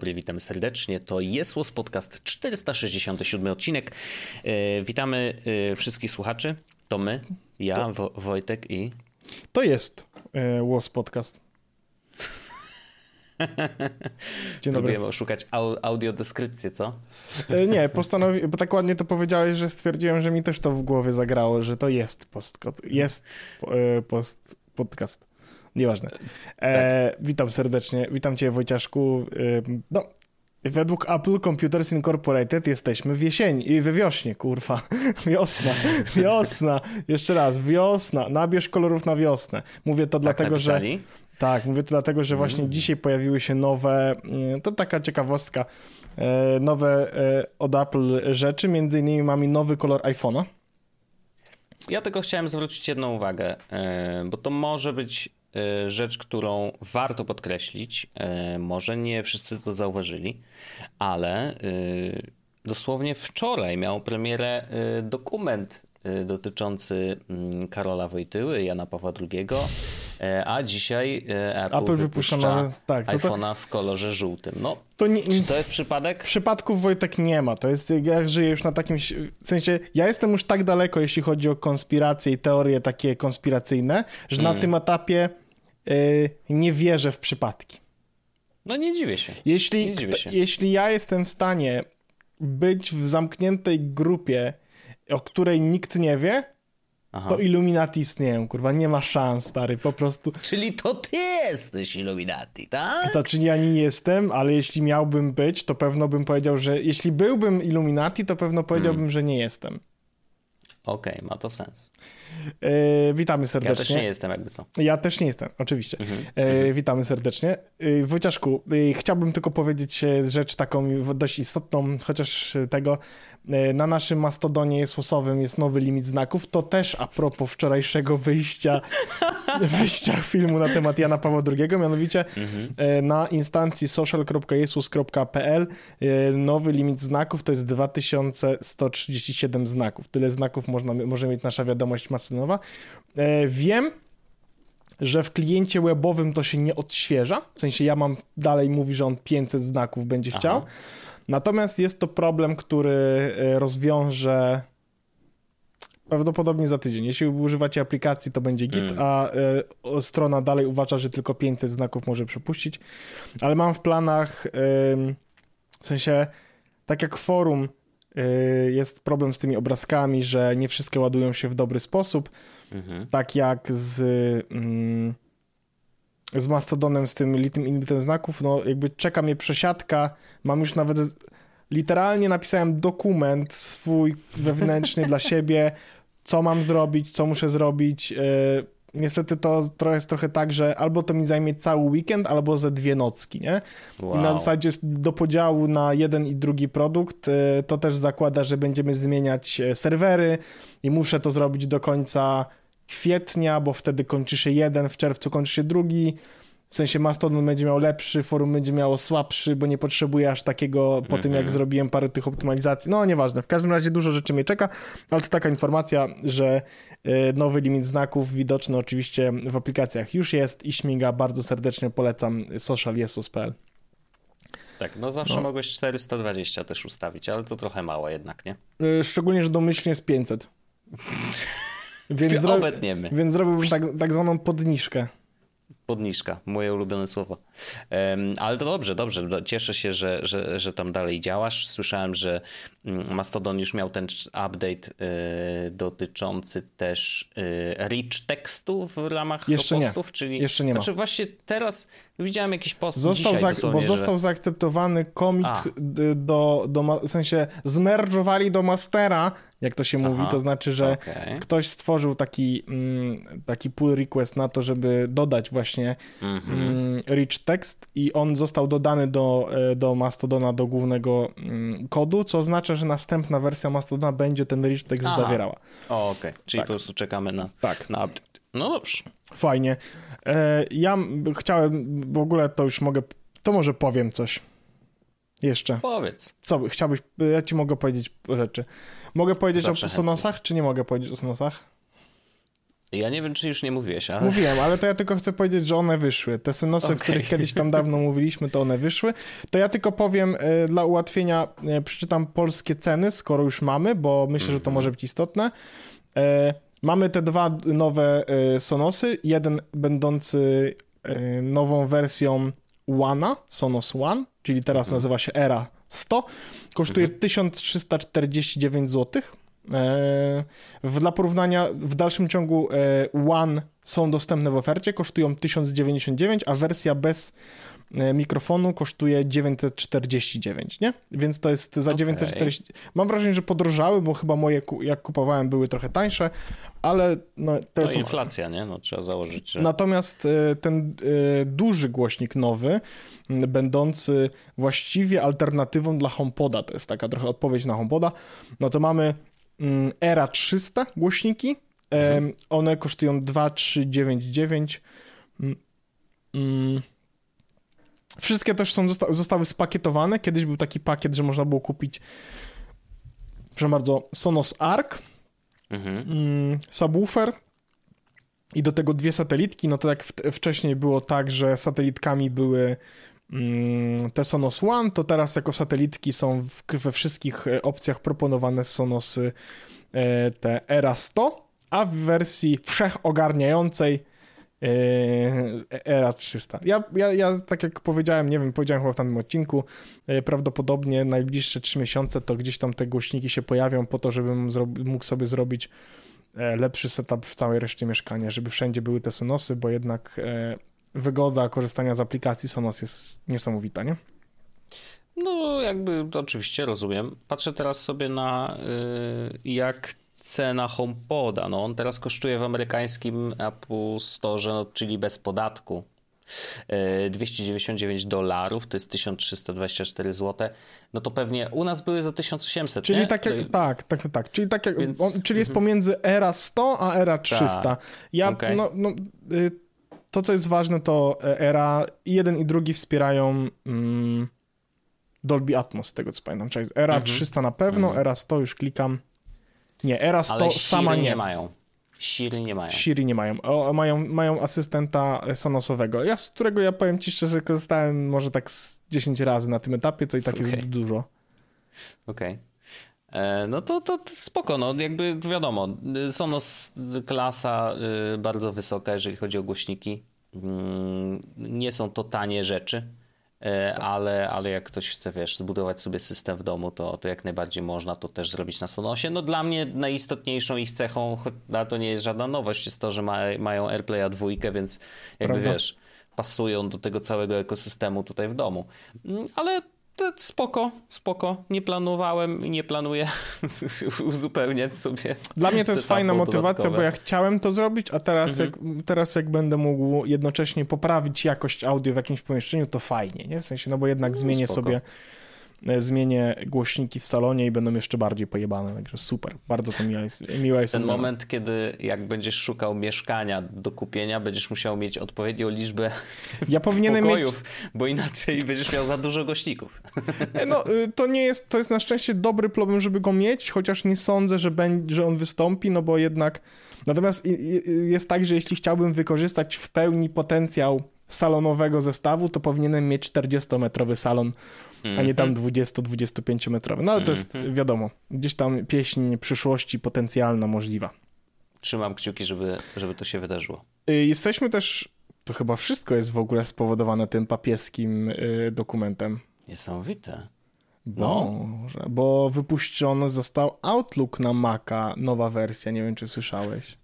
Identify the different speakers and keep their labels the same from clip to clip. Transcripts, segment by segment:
Speaker 1: Dobry, witam serdecznie. To jest Łos Podcast 467 odcinek. E, witamy e, wszystkich słuchaczy. To my, ja, to... Wo Wojtek i...
Speaker 2: To jest e, Łos Podcast.
Speaker 1: Dzień dobry. Próbujemy oszukać au audiodeskrypcję, co?
Speaker 2: E, nie, postanowi... bo tak ładnie to powiedziałeś, że stwierdziłem, że mi też to w głowie zagrało, że to jest post, jest e, post podcast. Nieważne. E, tak. Witam serdecznie. Witam cię Wojciaszku. E, no, Według Apple Computers Incorporated jesteśmy w jesieni, we wiośnie, kurwa. Wiosna, wiosna. Jeszcze raz, wiosna. Nabierz kolorów na wiosnę. Mówię to tak dlatego, napisali? że... Tak, mówię to dlatego, że właśnie mm. dzisiaj pojawiły się nowe, mm, to taka ciekawostka, e, nowe e, od Apple rzeczy. Między innymi mamy nowy kolor iPhone'a.
Speaker 1: Ja tylko chciałem zwrócić jedną uwagę, bo to może być E, rzecz, którą warto podkreślić. E, może nie wszyscy to zauważyli, ale e, dosłownie wczoraj miał premierę dokument dotyczący mm, Karola Wojtyły, Jana Pawła II, a dzisiaj Apple, Apple wypuszcza tak, iPhone'a w kolorze żółtym. No, to nie, czy to jest przypadek?
Speaker 2: Przypadków Wojtek nie ma. To jest, ja żyję już na takim, w sensie, ja jestem już tak daleko, jeśli chodzi o konspiracje i teorie takie konspiracyjne, że mm. na tym etapie nie wierzę w przypadki.
Speaker 1: No nie dziwię się.
Speaker 2: Jeśli,
Speaker 1: nie
Speaker 2: dziwię się. jeśli ja jestem w stanie być w zamkniętej grupie, o której nikt nie wie, Aha. to Illuminati istnieją, kurwa, nie ma szans, stary, po prostu.
Speaker 1: Czyli to ty jesteś Illuminati, tak?
Speaker 2: Znaczy ja nie jestem, ale jeśli miałbym być, to pewno bym powiedział, że jeśli byłbym Illuminati, to pewno powiedziałbym, hmm. że nie jestem.
Speaker 1: Okej, okay, ma to sens.
Speaker 2: E, witamy serdecznie.
Speaker 1: Ja też nie jestem, jakby co.
Speaker 2: Ja też nie jestem, oczywiście. Mhm, e, mhm. witamy serdecznie. E, Wojciaszku, e, chciałbym tylko powiedzieć e, rzecz taką dość istotną, chociaż tego, na naszym mastodonie jest łosowym jest nowy limit znaków. To też a propos wczorajszego wyjścia, wyjścia filmu na temat Jana Pawła II, mianowicie mhm. E, na instancji social.jesus.pl e, nowy limit znaków to jest 2137 znaków. Tyle znaków można, może mieć nasza wiadomość mastodonowa. Wiem, że w kliencie webowym to się nie odświeża. W sensie ja mam dalej mówi, że on 500 znaków będzie chciał. Aha. Natomiast jest to problem, który e, rozwiąże prawdopodobnie za tydzień. Jeśli używacie aplikacji, to będzie Git, mm. a y, strona dalej uważa, że tylko 500 znaków może przepuścić. Ale mam w planach, y, w sensie, tak jak forum y, jest problem z tymi obrazkami, że nie wszystkie ładują się w dobry sposób, mm -hmm. tak jak z mm, z Mastodonem, z tym litem limitem znaków, no jakby czeka mnie przesiadka, mam już nawet literalnie napisałem dokument swój wewnętrzny dla siebie, co mam zrobić, co muszę zrobić. E, niestety to trochę jest trochę tak, że albo to mi zajmie cały weekend, albo ze dwie nocki, nie? Wow. I na zasadzie do podziału na jeden i drugi produkt, e, to też zakłada, że będziemy zmieniać e, serwery i muszę to zrobić do końca kwietnia, bo wtedy kończy się jeden, w czerwcu kończy się drugi. W sensie Mastodon będzie miał lepszy, forum będzie miało słabszy, bo nie potrzebuję aż takiego po tym, jak mhm. zrobiłem parę tych optymalizacji. No, nieważne. W każdym razie dużo rzeczy mnie czeka, ale to taka informacja, że e, nowy limit znaków widoczny oczywiście w aplikacjach już jest i śmiga. Bardzo serdecznie polecam socialjesus.pl.
Speaker 1: Tak, no zawsze no. mogłeś 420 też ustawić, ale to trochę mało jednak, nie?
Speaker 2: E, szczególnie, że domyślnie jest 500.
Speaker 1: Więc, zro... Obetniemy.
Speaker 2: więc zrobiłbym tak, tak zwaną podniżkę.
Speaker 1: Podniżka, moje ulubione słowo. Um, ale to dobrze, dobrze. Cieszę się, że, że, że tam dalej działasz. Słyszałem, że mm, Mastodon już miał ten update y, dotyczący też y, rich tekstu w ramach
Speaker 2: Jeszcze
Speaker 1: postów,
Speaker 2: nie.
Speaker 1: czyli
Speaker 2: Jeszcze nie ma.
Speaker 1: Znaczy właśnie teraz widziałem jakiś post
Speaker 2: został
Speaker 1: dzisiaj
Speaker 2: Bo został że... zaakceptowany commit do, do, w sensie zmerdżowali do mastera jak to się Aha, mówi, to znaczy, że okay. ktoś stworzył taki, mm, taki pull request na to, żeby dodać właśnie mm -hmm. rich text i on został dodany do, e, do Mastodona, do głównego mm, kodu, co oznacza, że następna wersja Mastodona będzie ten rich text Aha. zawierała.
Speaker 1: Okej, okay. czyli tak. po prostu czekamy na, tak. na update. No dobrze.
Speaker 2: Fajnie. E, ja chciałem, w ogóle to już mogę, to może powiem coś. Jeszcze.
Speaker 1: Powiedz.
Speaker 2: Co chciałbyś, ja ci mogę powiedzieć rzeczy. Mogę powiedzieć Zawsze o Sonosach, chętnie. czy nie mogę powiedzieć o Sonosach?
Speaker 1: Ja nie wiem, czy już nie mówiłeś, ale...
Speaker 2: Mówiłem, ale to ja tylko chcę powiedzieć, że one wyszły. Te Synosy, okay. o których kiedyś tam dawno mówiliśmy, to one wyszły. To ja tylko powiem y, dla ułatwienia, y, przeczytam polskie ceny, skoro już mamy, bo myślę, że to mhm. może być istotne. Y, mamy te dwa nowe Sonosy, jeden będący nową wersją One'a, Sonos One, czyli teraz -hmm. nazywa się Era 100, kosztuje mm -hmm. 1349 zł E, dla porównania, w dalszym ciągu e, One są dostępne w ofercie, kosztują 1099, a wersja bez e, mikrofonu kosztuje 949, nie? Więc to jest za okay. 940. Mam wrażenie, że podrożały, bo chyba moje, jak kupowałem, były trochę tańsze, ale no, to jest.
Speaker 1: inflacja, nie? No trzeba założyć, że.
Speaker 2: Natomiast ten duży głośnik nowy, będący właściwie alternatywą dla HomePoda, to jest taka trochę odpowiedź na HomePoda, no to mamy Era 300 głośniki. Mhm. One kosztują 2399. Mm, mm. Wszystkie też są, zostały spakietowane. Kiedyś był taki pakiet, że można było kupić proszę bardzo, Sonos Arc, mhm. subwoofer i do tego dwie satelitki. No to jak wcześniej było tak, że satelitkami były te Sonos One, to teraz jako satelitki są w, we wszystkich e, opcjach proponowane Sonosy e, te Era 100, a w wersji wszechogarniającej e, Era 300. Ja, ja, ja, tak jak powiedziałem, nie wiem, powiedziałem chyba w tamtym odcinku, prawdopodobnie najbliższe 3 miesiące to gdzieś tam te głośniki się pojawią po to, żebym mógł sobie zrobić lepszy setup w całej reszcie mieszkania, żeby wszędzie były te Sonosy, bo jednak wygoda korzystania z aplikacji Sonos jest niesamowita, nie?
Speaker 1: No, jakby oczywiście rozumiem. Patrzę teraz sobie na y, jak cena HomePoda. No, on teraz kosztuje w amerykańskim Apple Store, no, czyli bez podatku. 299 y, dolarów, to jest 1324 zł, no to pewnie u nas były za 1800,
Speaker 2: Czyli
Speaker 1: nie?
Speaker 2: tak jak, tak, tak, tak, czyli tak jak, Więc... on, czyli jest mhm. pomiędzy era 100 a era 300. Ta. Ja, okay. no, no y, to, co jest ważne, to Era i jeden i drugi wspierają mm, Dolby Atmos, z tego co pamiętam. Czyli Era mhm. 300 na pewno, mhm. Era 100 już klikam. Nie, Era 100 Ale sama nie.
Speaker 1: nie mają. Siri nie mają.
Speaker 2: Siri nie mają. O, mają. Mają asystenta Sonosowego, ja, z którego ja powiem ci szczerze, korzystałem może tak z 10 razy na tym etapie, co i tak okay. jest dużo.
Speaker 1: Okej. Okay. E, no to, to spoko, no jakby wiadomo, Sonos klasa y, bardzo wysoka, jeżeli chodzi o głośniki. Mm, nie są to tanie rzeczy, e, ale, ale jak ktoś chce, wiesz, zbudować sobie system w domu, to, to jak najbardziej można to też zrobić na Sonosie. No dla mnie najistotniejszą ich cechą, a to nie jest żadna nowość, jest to, że ma, mają AirPlaya dwójkę, więc jakby Prawda? wiesz, pasują do tego całego ekosystemu tutaj w domu. Mm, ale spoko, spoko. Nie planowałem i nie planuję uzupełniać sobie.
Speaker 2: Dla mnie to jest fajna motywacja, bo ja chciałem to zrobić, a teraz, mhm. jak, teraz jak będę mógł jednocześnie poprawić jakość audio w jakimś pomieszczeniu, to fajnie, nie? W sensie, no bo jednak no, zmienię spoko. sobie zmienię głośniki w salonie i będą jeszcze bardziej pojebane, także super, bardzo to miła jest, miła jest
Speaker 1: Ten moment, kiedy jak będziesz szukał mieszkania do kupienia, będziesz musiał mieć odpowiednią liczbę ja powinienem pokojów, mieć... bo inaczej będziesz miał za dużo głośników.
Speaker 2: E, no, y, to nie jest, to jest na szczęście dobry problem, żeby go mieć, chociaż nie sądzę, że, będzie, że on wystąpi, no bo jednak Natomiast jest tak, że jeśli chciałbym wykorzystać w pełni potencjał salonowego zestawu, to powinienem mieć 40-metrowy salon a nie tam 20-25 mhm. metrowy. No ale to jest mhm. wiadomo, gdzieś tam pieśń przyszłości potencjalna możliwa.
Speaker 1: Trzymam kciuki, żeby, żeby to się wydarzyło.
Speaker 2: Y, jesteśmy też, to chyba wszystko jest w ogóle spowodowane tym papieskim y, dokumentem.
Speaker 1: Niesamowite.
Speaker 2: No. Bo, bo wypuszczony został Outlook na Maca, nowa wersja, nie wiem czy słyszałeś.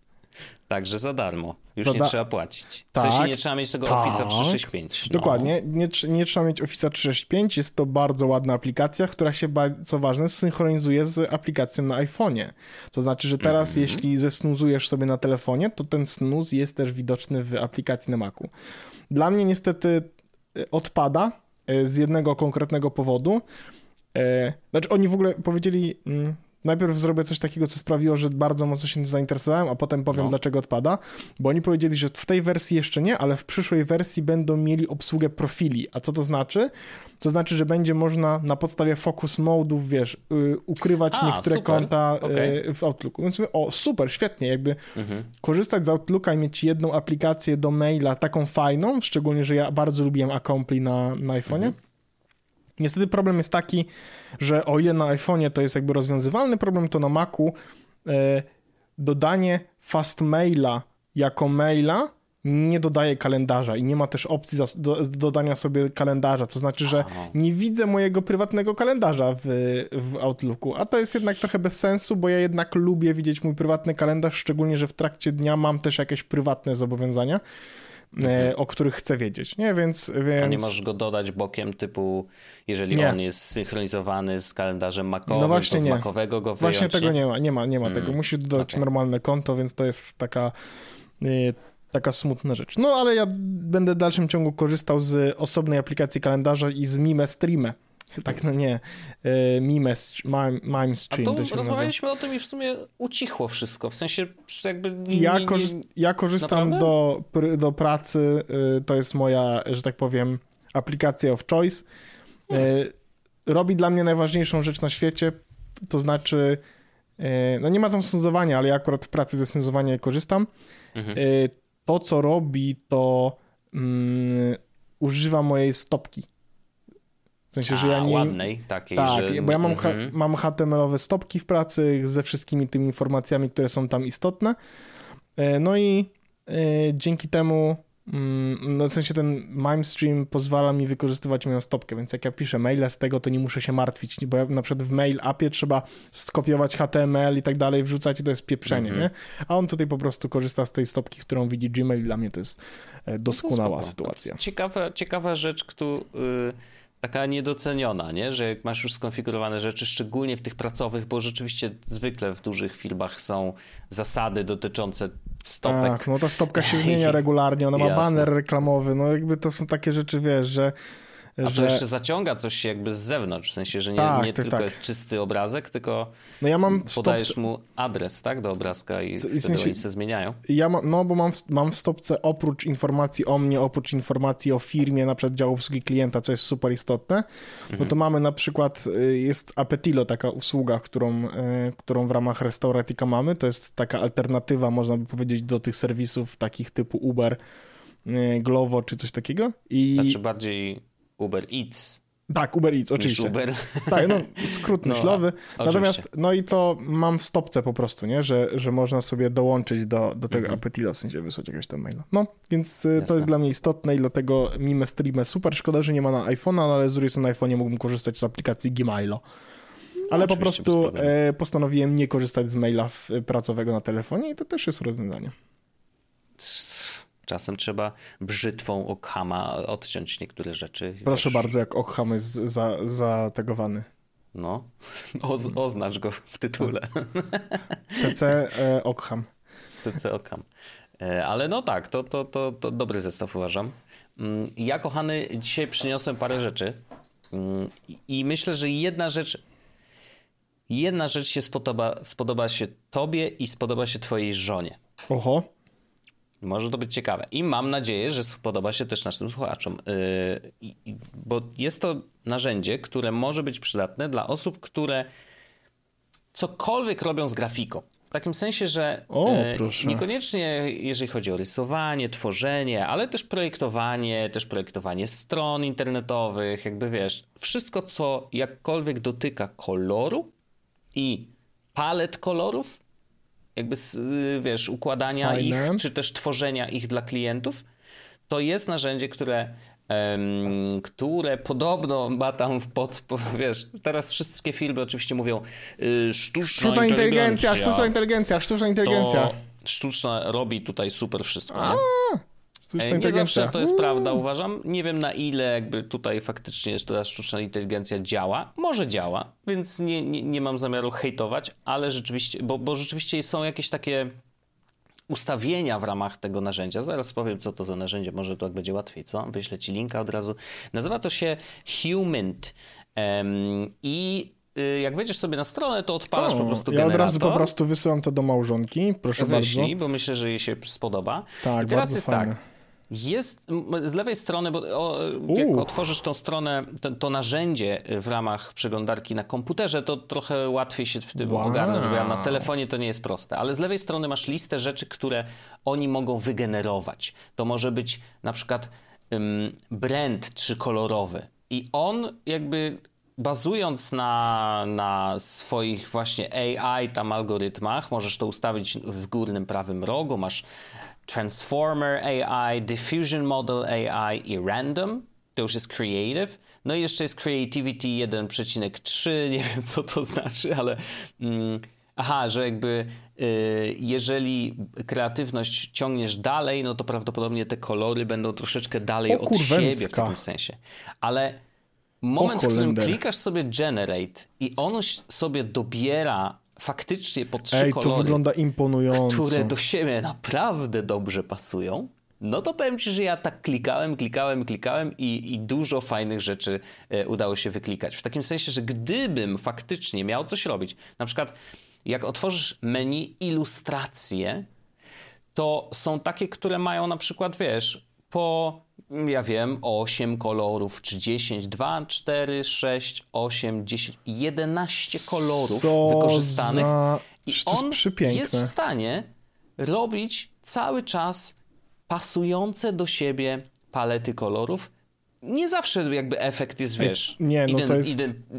Speaker 1: Także za darmo. Już nie trzeba płacić. Tak, w sensie nie trzeba mieć tego tak, Office'a 365.
Speaker 2: No. Dokładnie. Nie, nie trzeba mieć Office'a 365. Jest to bardzo ładna aplikacja, która się, co ważne, synchronizuje z aplikacją na iPhone'ie. To znaczy, że teraz mm -hmm. jeśli zesnuzujesz sobie na telefonie, to ten snuz jest też widoczny w aplikacji na Macu. Dla mnie niestety e, odpada e, z jednego konkretnego powodu. E, znaczy oni w ogóle powiedzieli mm, najpierw zrobię coś takiego, co sprawiło, że bardzo mocno się tym zainteresowałem, a potem powiem, no. dlaczego odpada, bo oni powiedzieli, że w tej wersji jeszcze nie, ale w przyszłej wersji będą mieli obsługę profili. A co to znaczy? To znaczy, że będzie można na podstawie focus modów, wiesz, yy, ukrywać a, niektóre super. konta yy, okay. w Outlooku. Więc mówię, o, super, świetnie, jakby mhm. korzystać z Outlooka i mieć jedną aplikację do maila, taką fajną, szczególnie, że ja bardzo lubiłem Accompli na, na iPhone'ie. Mhm. Niestety problem jest taki, że o ile na iPhone'ie to jest jakby rozwiązywalny problem, to na Macu e, dodanie fast maila jako maila nie dodaje kalendarza i nie ma też opcji do, dodania sobie kalendarza, to znaczy, że nie widzę mojego prywatnego kalendarza w, w Outlooku, a to jest jednak trochę bez sensu, bo ja jednak lubię widzieć mój prywatny kalendarz, szczególnie, że w trakcie dnia mam też jakieś prywatne zobowiązania. E, mhm. o których chcę wiedzieć, nie? Więc, więc...
Speaker 1: A nie możesz go dodać bokiem typu, jeżeli nie. on jest synchronizowany z kalendarzem makowym, no właśnie to z nie. makowego go wyjąć,
Speaker 2: Właśnie tego nie, nie ma, nie ma, nie ma mm. tego. Musisz dodać okay. normalne konto, więc to jest taka y, taka smutna rzecz. No ale ja będę w dalszym ciągu korzystał z osobnej aplikacji kalendarza i z Mime Streamy. Tak, no nie. E, mime, mime, mime stream.
Speaker 1: A to, to rozmawialiśmy o tym i w sumie ucichło wszystko. W sensie jakby. Nie,
Speaker 2: ja, korzy ja korzystam do, do pracy. E, to jest moja, że tak powiem, aplikacja of choice. Hmm. Robi dla mnie najważniejszą rzecz na świecie. To znaczy, no nie ma tam sądzowania, ale ja akurat w pracy ze sądzowania korzystam. Mhm. To, co robi, to um, używa mojej stopki
Speaker 1: sensie, A, że ja nie... ładnej takiej,
Speaker 2: Tak,
Speaker 1: że...
Speaker 2: bo ja mam, mm-hmm. mam HTML-owe stopki w pracy ze wszystkimi tymi informacjami, które są tam istotne. E, no i e, dzięki temu mm, no w sensie ten MimeStream pozwala mi wykorzystywać moją stopkę, więc jak ja piszę maile z tego, to nie muszę się martwić, bo ja na przykład w mail appie trzeba skopiować HTML i tak dalej, wrzucać i to jest pieprzenie, mm-hmm. nie? A on tutaj po prostu korzysta z tej stopki, którą widzi Gmail dla mnie to jest e, doskonała no sytuacja.
Speaker 1: Ciekawa, ciekawa rzecz, która... Yy taka niedoceniona, nie? że jak masz już skonfigurowane rzeczy, szczególnie w tych pracowych, bo rzeczywiście zwykle w dużych filmach są zasady dotyczące stopek.
Speaker 2: Tak, no ta stopka się zmienia regularnie, ona ma Jasne. banner reklamowy, no jakby to są takie rzeczy, wiesz, że
Speaker 1: a że... to jeszcze zaciąga coś jakby z zewnątrz, w sensie, że nie, tak, nie tak, tylko tak. jest czysty obrazek, tylko no ja mam podajesz stopce... mu adres, tak, do obrazka i, wtedy sensie... oni się zmieniają.
Speaker 2: Ja mam, no bo mam w, mam w stopce oprócz informacji o mnie, oprócz informacji o firmie, na przykład działu obsługi klienta, co jest super istotne, mhm. no to mamy na przykład, y, jest Apetilo, taka usługa, którą, y, którą w ramach Restauratika mamy, to jest taka alternatywa, można by powiedzieć, do tych serwisów takich typu Uber, y, Glovo czy coś takiego.
Speaker 1: I... Znaczy bardziej Uber Eats.
Speaker 2: Tak, Uber Eats, oczywiście.
Speaker 1: Uber.
Speaker 2: Tak, no skrót no, myślowy. Natomiast, no i to mam w stopce po prostu, nie? Że, że można sobie dołączyć do, do tego mhm. Apetilo, w sensie wysłać jakiegoś tam maila. No, więc Jasne. Y, to jest dla mnie istotne i dlatego Mime Streamy super. Szkoda, że nie ma na iPhone'a, no, ale z drugiej strony na iPhone'ie mógłbym korzystać z aplikacji Gmailo. Ale no, po prostu e, postanowiłem nie korzystać z maila w, pracowego na telefonie i to też jest rozwiązanie.
Speaker 1: Czasem trzeba brzytwą Okhama odciąć niektóre rzeczy.
Speaker 2: Proszę wiesz. bardzo, jak Okham jest za, zategowany.
Speaker 1: No, Oz, oznacz go w tytule.
Speaker 2: CC e, Okham.
Speaker 1: CC Okham. E, ale no tak, to, to, to, to dobry zestaw uważam. Mm, ja, kochany, dzisiaj przyniosłem parę rzeczy mm, i myślę, że jedna rzecz jedna rzecz się spodoba, spodoba się tobie i spodoba się twojej żonie.
Speaker 2: Oho.
Speaker 1: Może to być ciekawe. I mam nadzieję, że spodoba się też naszym słuchaczom, yy, bo jest to narzędzie, które może być przydatne dla osób, które cokolwiek robią z grafiką. W takim sensie, że o, yy, niekoniecznie jeżeli chodzi o rysowanie, tworzenie, ale też projektowanie, też projektowanie stron internetowych, jakby wiesz, wszystko co jakkolwiek dotyka koloru i palet kolorów, jakby, y, wiesz, układania Fajne. ich, czy też tworzenia ich dla klientów, to jest narzędzie, które Um, które podobno ma tam pod, wiesz, teraz wszystkie filmy oczywiście mówią y, sztuczna, sztuczna inteligencja, inteligencja,
Speaker 2: sztuczna inteligencja, sztuczna inteligencja.
Speaker 1: Sztuczna robi tutaj super wszystko. A, nie? Nie zawsze to jest prawda, uważam. Nie wiem na ile jakby tutaj faktycznie jeszcze ta sztuczna inteligencja działa. Może działa, więc nie, nie, nie mam zamiaru hejtować, ale rzeczywiście, bo, bo rzeczywiście są jakieś takie ustawienia w ramach tego narzędzia. Zaraz powiem, co to za narzędzie, może to tak będzie łatwiej, co? Wyślę ci linka od razu. Nazywa to się Humint um, i y, jak wejdziesz sobie na stronę, to odpalasz
Speaker 2: O,
Speaker 1: po prostu
Speaker 2: Ja
Speaker 1: generator.
Speaker 2: od razu po prostu wysyłam to do małżonki, proszę
Speaker 1: Wyślij,
Speaker 2: bardzo.
Speaker 1: bo myślę, że jej się spodoba.
Speaker 2: Tak,
Speaker 1: I teraz jest
Speaker 2: fajne.
Speaker 1: tak. Jest z lewej strony, bo o, jak
Speaker 2: Uuu.
Speaker 1: otworzysz tą stronę, to, to narzędzie w ramach przeglądarki na komputerze, to trochę łatwiej się w tym
Speaker 2: Wow.
Speaker 1: ogarnąć, bo ja na telefonie to nie jest proste. Ale z lewej strony masz listę rzeczy, które oni mogą wygenerować. To może być na przykład ym, brand trzykolorowy i on jakby bazując na, na swoich właśnie AI tam algorytmach, możesz to ustawić w górnym prawym rogu, masz Transformer AI, Diffusion Model AI i Random, to już jest Creative. No i jeszcze jest Creativity 1,3, nie wiem co to znaczy, ale mm, aha, że jakby y, jeżeli kreatywność ciągniesz dalej, no to prawdopodobnie te kolory będą troszeczkę dalej
Speaker 2: O
Speaker 1: od siebie w
Speaker 2: kurwęcka.
Speaker 1: takim sensie. Ale moment, w którym klikasz sobie Generate i on ś- sobie dobiera faktycznie po trzy
Speaker 2: Ej, to
Speaker 1: kolory,
Speaker 2: wygląda imponująco.
Speaker 1: które do siebie naprawdę dobrze pasują, no to powiem ci, że ja tak klikałem, klikałem, klikałem i, i dużo fajnych rzeczy e, udało się wyklikać. W takim sensie, że gdybym faktycznie miał coś robić, na przykład jak otworzysz menu ilustracje, to są takie, które mają na przykład, wiesz, po, ja wiem, 8 kolorów, czy 10, 2, 4, 6, 8, 10, 11 kolorów
Speaker 2: Co
Speaker 1: wykorzystanych.
Speaker 2: za-
Speaker 1: I
Speaker 2: jest
Speaker 1: on
Speaker 2: przepiękne.
Speaker 1: jest w stanie robić cały czas pasujące do siebie palety kolorów. Nie zawsze jakby efekt jest, wiesz,
Speaker 2: Nie, no to jest,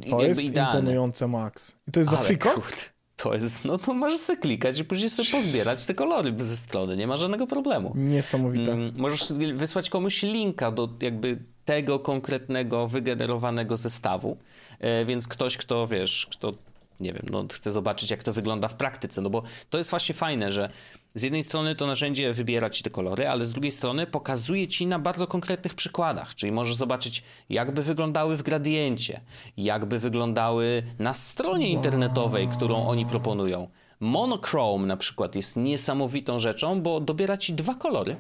Speaker 2: to jest
Speaker 1: idealny.
Speaker 2: imponujące, Max. I to jest za
Speaker 1: Ale
Speaker 2: friko?
Speaker 1: kurde, to jest, no to możesz sobie klikać i później sobie pozbierać te kolory ze strony, nie ma żadnego problemu.
Speaker 2: Niesamowite.
Speaker 1: Mm, Możesz wysłać komuś linka do jakby tego konkretnego, wygenerowanego zestawu, e, więc ktoś, kto wiesz, kto nie wiem, no chce zobaczyć, jak to wygląda w praktyce, no bo to jest właśnie fajne, że z jednej strony to narzędzie wybiera ci te kolory, ale z drugiej strony pokazuje ci na bardzo konkretnych przykładach, czyli możesz zobaczyć, jakby wyglądały w gradiencie, jakby wyglądały na stronie internetowej, którą oni proponują. Monochrome na przykład jest niesamowitą rzeczą, bo dobiera ci dwa kolory.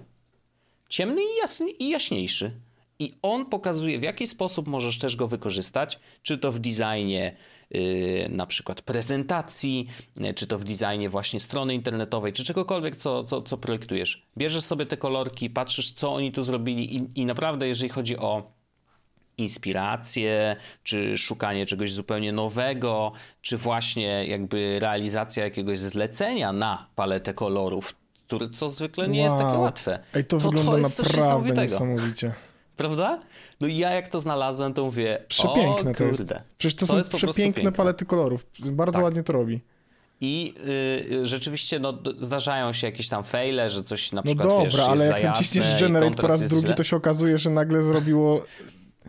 Speaker 1: Ciemny i, jasny, i jaśniejszy. I on pokazuje, w jaki sposób możesz też go wykorzystać, czy to w designie na przykład prezentacji, yy, czy to w designie właśnie strony internetowej, czy czegokolwiek, co, co, co projektujesz. Bierzesz sobie te kolorki, patrzysz, co oni tu zrobili i, i naprawdę, jeżeli chodzi o inspirację, czy szukanie czegoś zupełnie nowego, czy właśnie jakby realizacja jakiegoś zlecenia na paletę kolorów, który, co zwykle nie jest takie
Speaker 2: Wow.
Speaker 1: łatwe.
Speaker 2: Ej, to,
Speaker 1: to
Speaker 2: wygląda
Speaker 1: jest coś
Speaker 2: naprawdę niesamowicie.
Speaker 1: Prawda? No i ja jak to znalazłem, to mówię,
Speaker 2: Przepiękne
Speaker 1: o
Speaker 2: to jest. Przecież to,
Speaker 1: To
Speaker 2: są
Speaker 1: jest
Speaker 2: przepiękne
Speaker 1: piękne.
Speaker 2: palety kolorów. Bardzo
Speaker 1: Tak.
Speaker 2: ładnie to robi.
Speaker 1: I y, rzeczywiście no, zdarzają się jakieś tam faile, że coś na
Speaker 2: No
Speaker 1: przykład
Speaker 2: dobra,
Speaker 1: wiesz, jest
Speaker 2: ale jak naciśniesz Generate po raz drugi,
Speaker 1: źle.
Speaker 2: to się okazuje, że nagle zrobiło...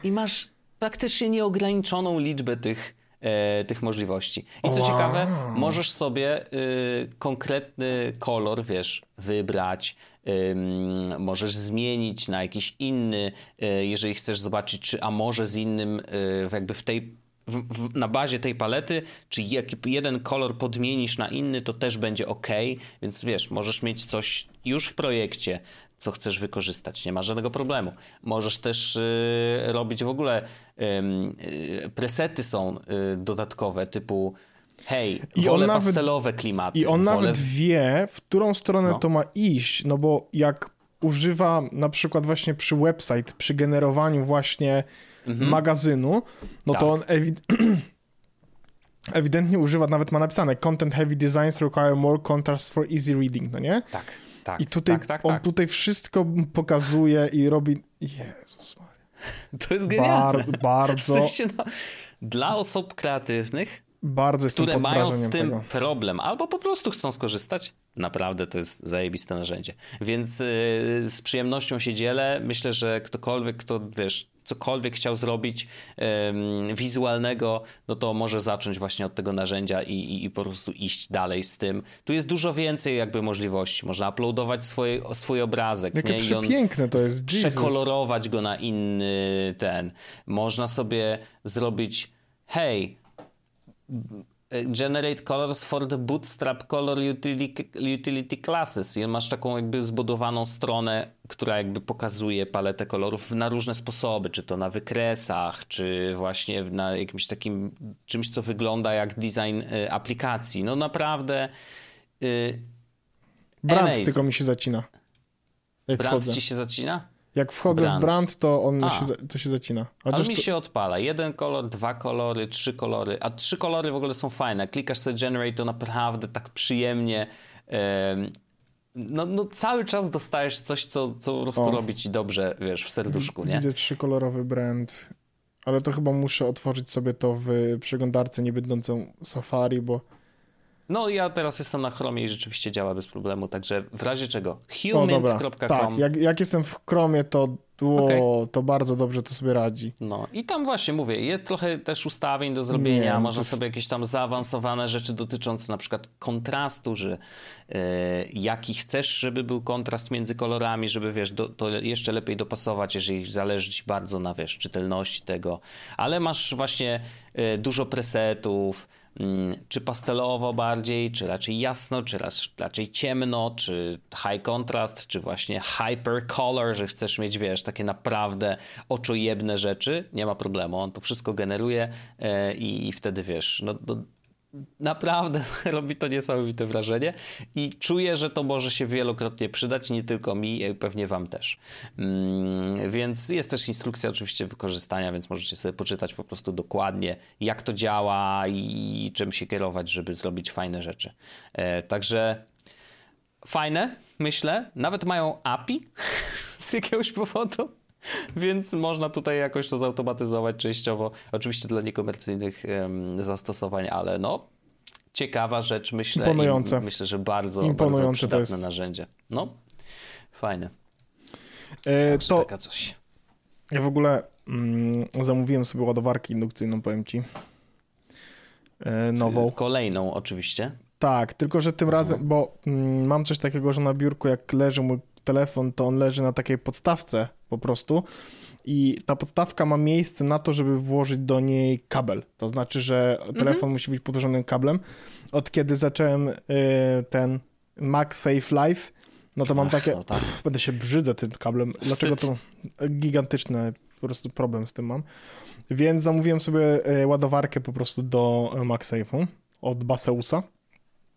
Speaker 1: I masz praktycznie nieograniczoną liczbę tych, e, tych możliwości. I co
Speaker 2: Wow.
Speaker 1: ciekawe, możesz sobie y, konkretny kolor, wiesz, wybrać, ym, możesz zmienić na jakiś inny, y, jeżeli chcesz zobaczyć, czy a może z innym, y, jakby w tej w, w, na bazie tej palety, czy jak jeden kolor podmienisz na inny, to też będzie ok, więc wiesz, możesz mieć coś już w projekcie, co chcesz wykorzystać, nie ma żadnego problemu. Możesz też y, robić w ogóle ym, y, presety są y, dodatkowe, typu hej,
Speaker 2: I
Speaker 1: wolę
Speaker 2: on nawet-
Speaker 1: pastelowe klimaty.
Speaker 2: I on
Speaker 1: wolę...
Speaker 2: nawet wie, w którą stronę
Speaker 1: No.
Speaker 2: to ma iść, no bo jak używa na przykład właśnie przy website, przy generowaniu właśnie magazynu, no to
Speaker 1: Mhm. Tak.
Speaker 2: on ewi- ewidentnie używa, nawet ma napisane content heavy designs require more contrast for easy reading, no nie?
Speaker 1: Tak, tak.
Speaker 2: I tutaj
Speaker 1: tak, tak,
Speaker 2: on
Speaker 1: tak.
Speaker 2: tutaj wszystko pokazuje i robi... Jezus Maria.
Speaker 1: To jest genialne.
Speaker 2: Bar-
Speaker 1: W
Speaker 2: bardzo,
Speaker 1: sensie, no, dla osób kreatywnych
Speaker 2: bardzo
Speaker 1: które mają z tym
Speaker 2: tego.
Speaker 1: problem, albo po prostu chcą skorzystać, naprawdę to jest zajebiste narzędzie. Więc yy, z przyjemnością się dzielę. Myślę, że ktokolwiek, kto wiesz, cokolwiek chciał zrobić ym, wizualnego, no to może zacząć właśnie od tego narzędzia i, i, i po prostu iść dalej z tym. Tu jest dużo więcej jakby możliwości. Można uploadować swoje, swój obrazek.
Speaker 2: Jakie
Speaker 1: nie? I on
Speaker 2: przepiękne to jest, Jesus.
Speaker 1: Przekolorować go na inny ten. Można sobie zrobić hej, generate colors for the bootstrap color utility, utility classes i masz taką jakby zbudowaną stronę, która jakby pokazuje paletę kolorów na różne sposoby, czy to na wykresach, czy właśnie na jakimś takim czymś, co wygląda jak design y, aplikacji. No naprawdę y,
Speaker 2: Brand tylko mi się zacina.
Speaker 1: Brand ci się zacina?
Speaker 2: Jak wchodzę
Speaker 1: Brand.
Speaker 2: w brand, to on
Speaker 1: A.
Speaker 2: się, to się zacina.
Speaker 1: Ale
Speaker 2: Chociaż
Speaker 1: mi
Speaker 2: to-
Speaker 1: się odpala. Jeden kolor, dwa kolory, trzy kolory. A trzy kolory w ogóle są fajne. Klikasz sobie generate, to naprawdę tak przyjemnie. em, no, no cały czas dostajesz coś, co, co po prostu
Speaker 2: O.
Speaker 1: robi ci dobrze, wiesz, w serduszku, nie?
Speaker 2: Widzę trzykolorowy brand, ale to chyba muszę otworzyć sobie to w przeglądarce nie będącą Safari, bo
Speaker 1: No ja teraz jestem na Chromie i rzeczywiście działa bez problemu, także w razie czego humint.com
Speaker 2: tak, jak, jak jestem w Chromie, to o,
Speaker 1: Okej.
Speaker 2: to bardzo dobrze to sobie radzi.
Speaker 1: No i tam właśnie mówię, jest trochę też ustawień do zrobienia,
Speaker 2: Nie,
Speaker 1: można
Speaker 2: jest-
Speaker 1: sobie jakieś tam zaawansowane rzeczy dotyczące na przykład kontrastu, że e, jaki chcesz, żeby był kontrast między kolorami, żeby wiesz, do, to jeszcze lepiej dopasować, jeżeli zależy ci bardzo na wiesz, czytelności tego, ale masz właśnie e, dużo presetów, czy pastelowo bardziej, czy raczej jasno, czy raczej ciemno, czy high contrast, czy właśnie hyper color, że chcesz mieć, wiesz, takie naprawdę oczojebne rzeczy, nie ma problemu, on to wszystko generuje e, i, wtedy, wiesz, no naprawdę robi to niesamowite wrażenie i czuję, że to może się wielokrotnie przydać, nie tylko mi, e, pewnie wam też. Mm, więc jest też instrukcja oczywiście wykorzystania, więc możecie sobie poczytać po prostu dokładnie, jak to działa i czym się kierować, żeby zrobić fajne rzeczy. E, także fajne, myślę. Nawet mają API z jakiegoś powodu. Więc można tutaj jakoś to zautomatyzować częściowo. Oczywiście dla niekomercyjnych zastosowań, ale no ciekawa rzecz, myślę.
Speaker 2: Imponujące.
Speaker 1: I myślę, że bardzo,
Speaker 2: Imponujące
Speaker 1: bardzo
Speaker 2: to
Speaker 1: przydatne
Speaker 2: jest.
Speaker 1: narzędzie. No, fajne.
Speaker 2: E,
Speaker 1: Także
Speaker 2: to
Speaker 1: taka coś.
Speaker 2: ja w ogóle mm, zamówiłem sobie ładowarkę indukcyjną, powiem ci. E, nową.
Speaker 1: Kolejną oczywiście.
Speaker 2: Tak, tylko że tym razem, bo mm, mam coś takiego, że na biurku jak leży mój telefon, to on leży na takiej podstawce po prostu i ta podstawka ma miejsce na to, żeby włożyć do niej kabel. To znaczy, że telefon musi być podłożonym kablem. Od kiedy zacząłem y, ten MagSafe Live, no to mam
Speaker 1: Ach,
Speaker 2: takie,
Speaker 1: no tak.
Speaker 2: będę się brzydzę tym kablem. Dlaczego to gigantyczny po prostu problem z tym mam. Więc zamówiłem sobie e, ładowarkę po prostu do e, MagSafe'u od Baseusa.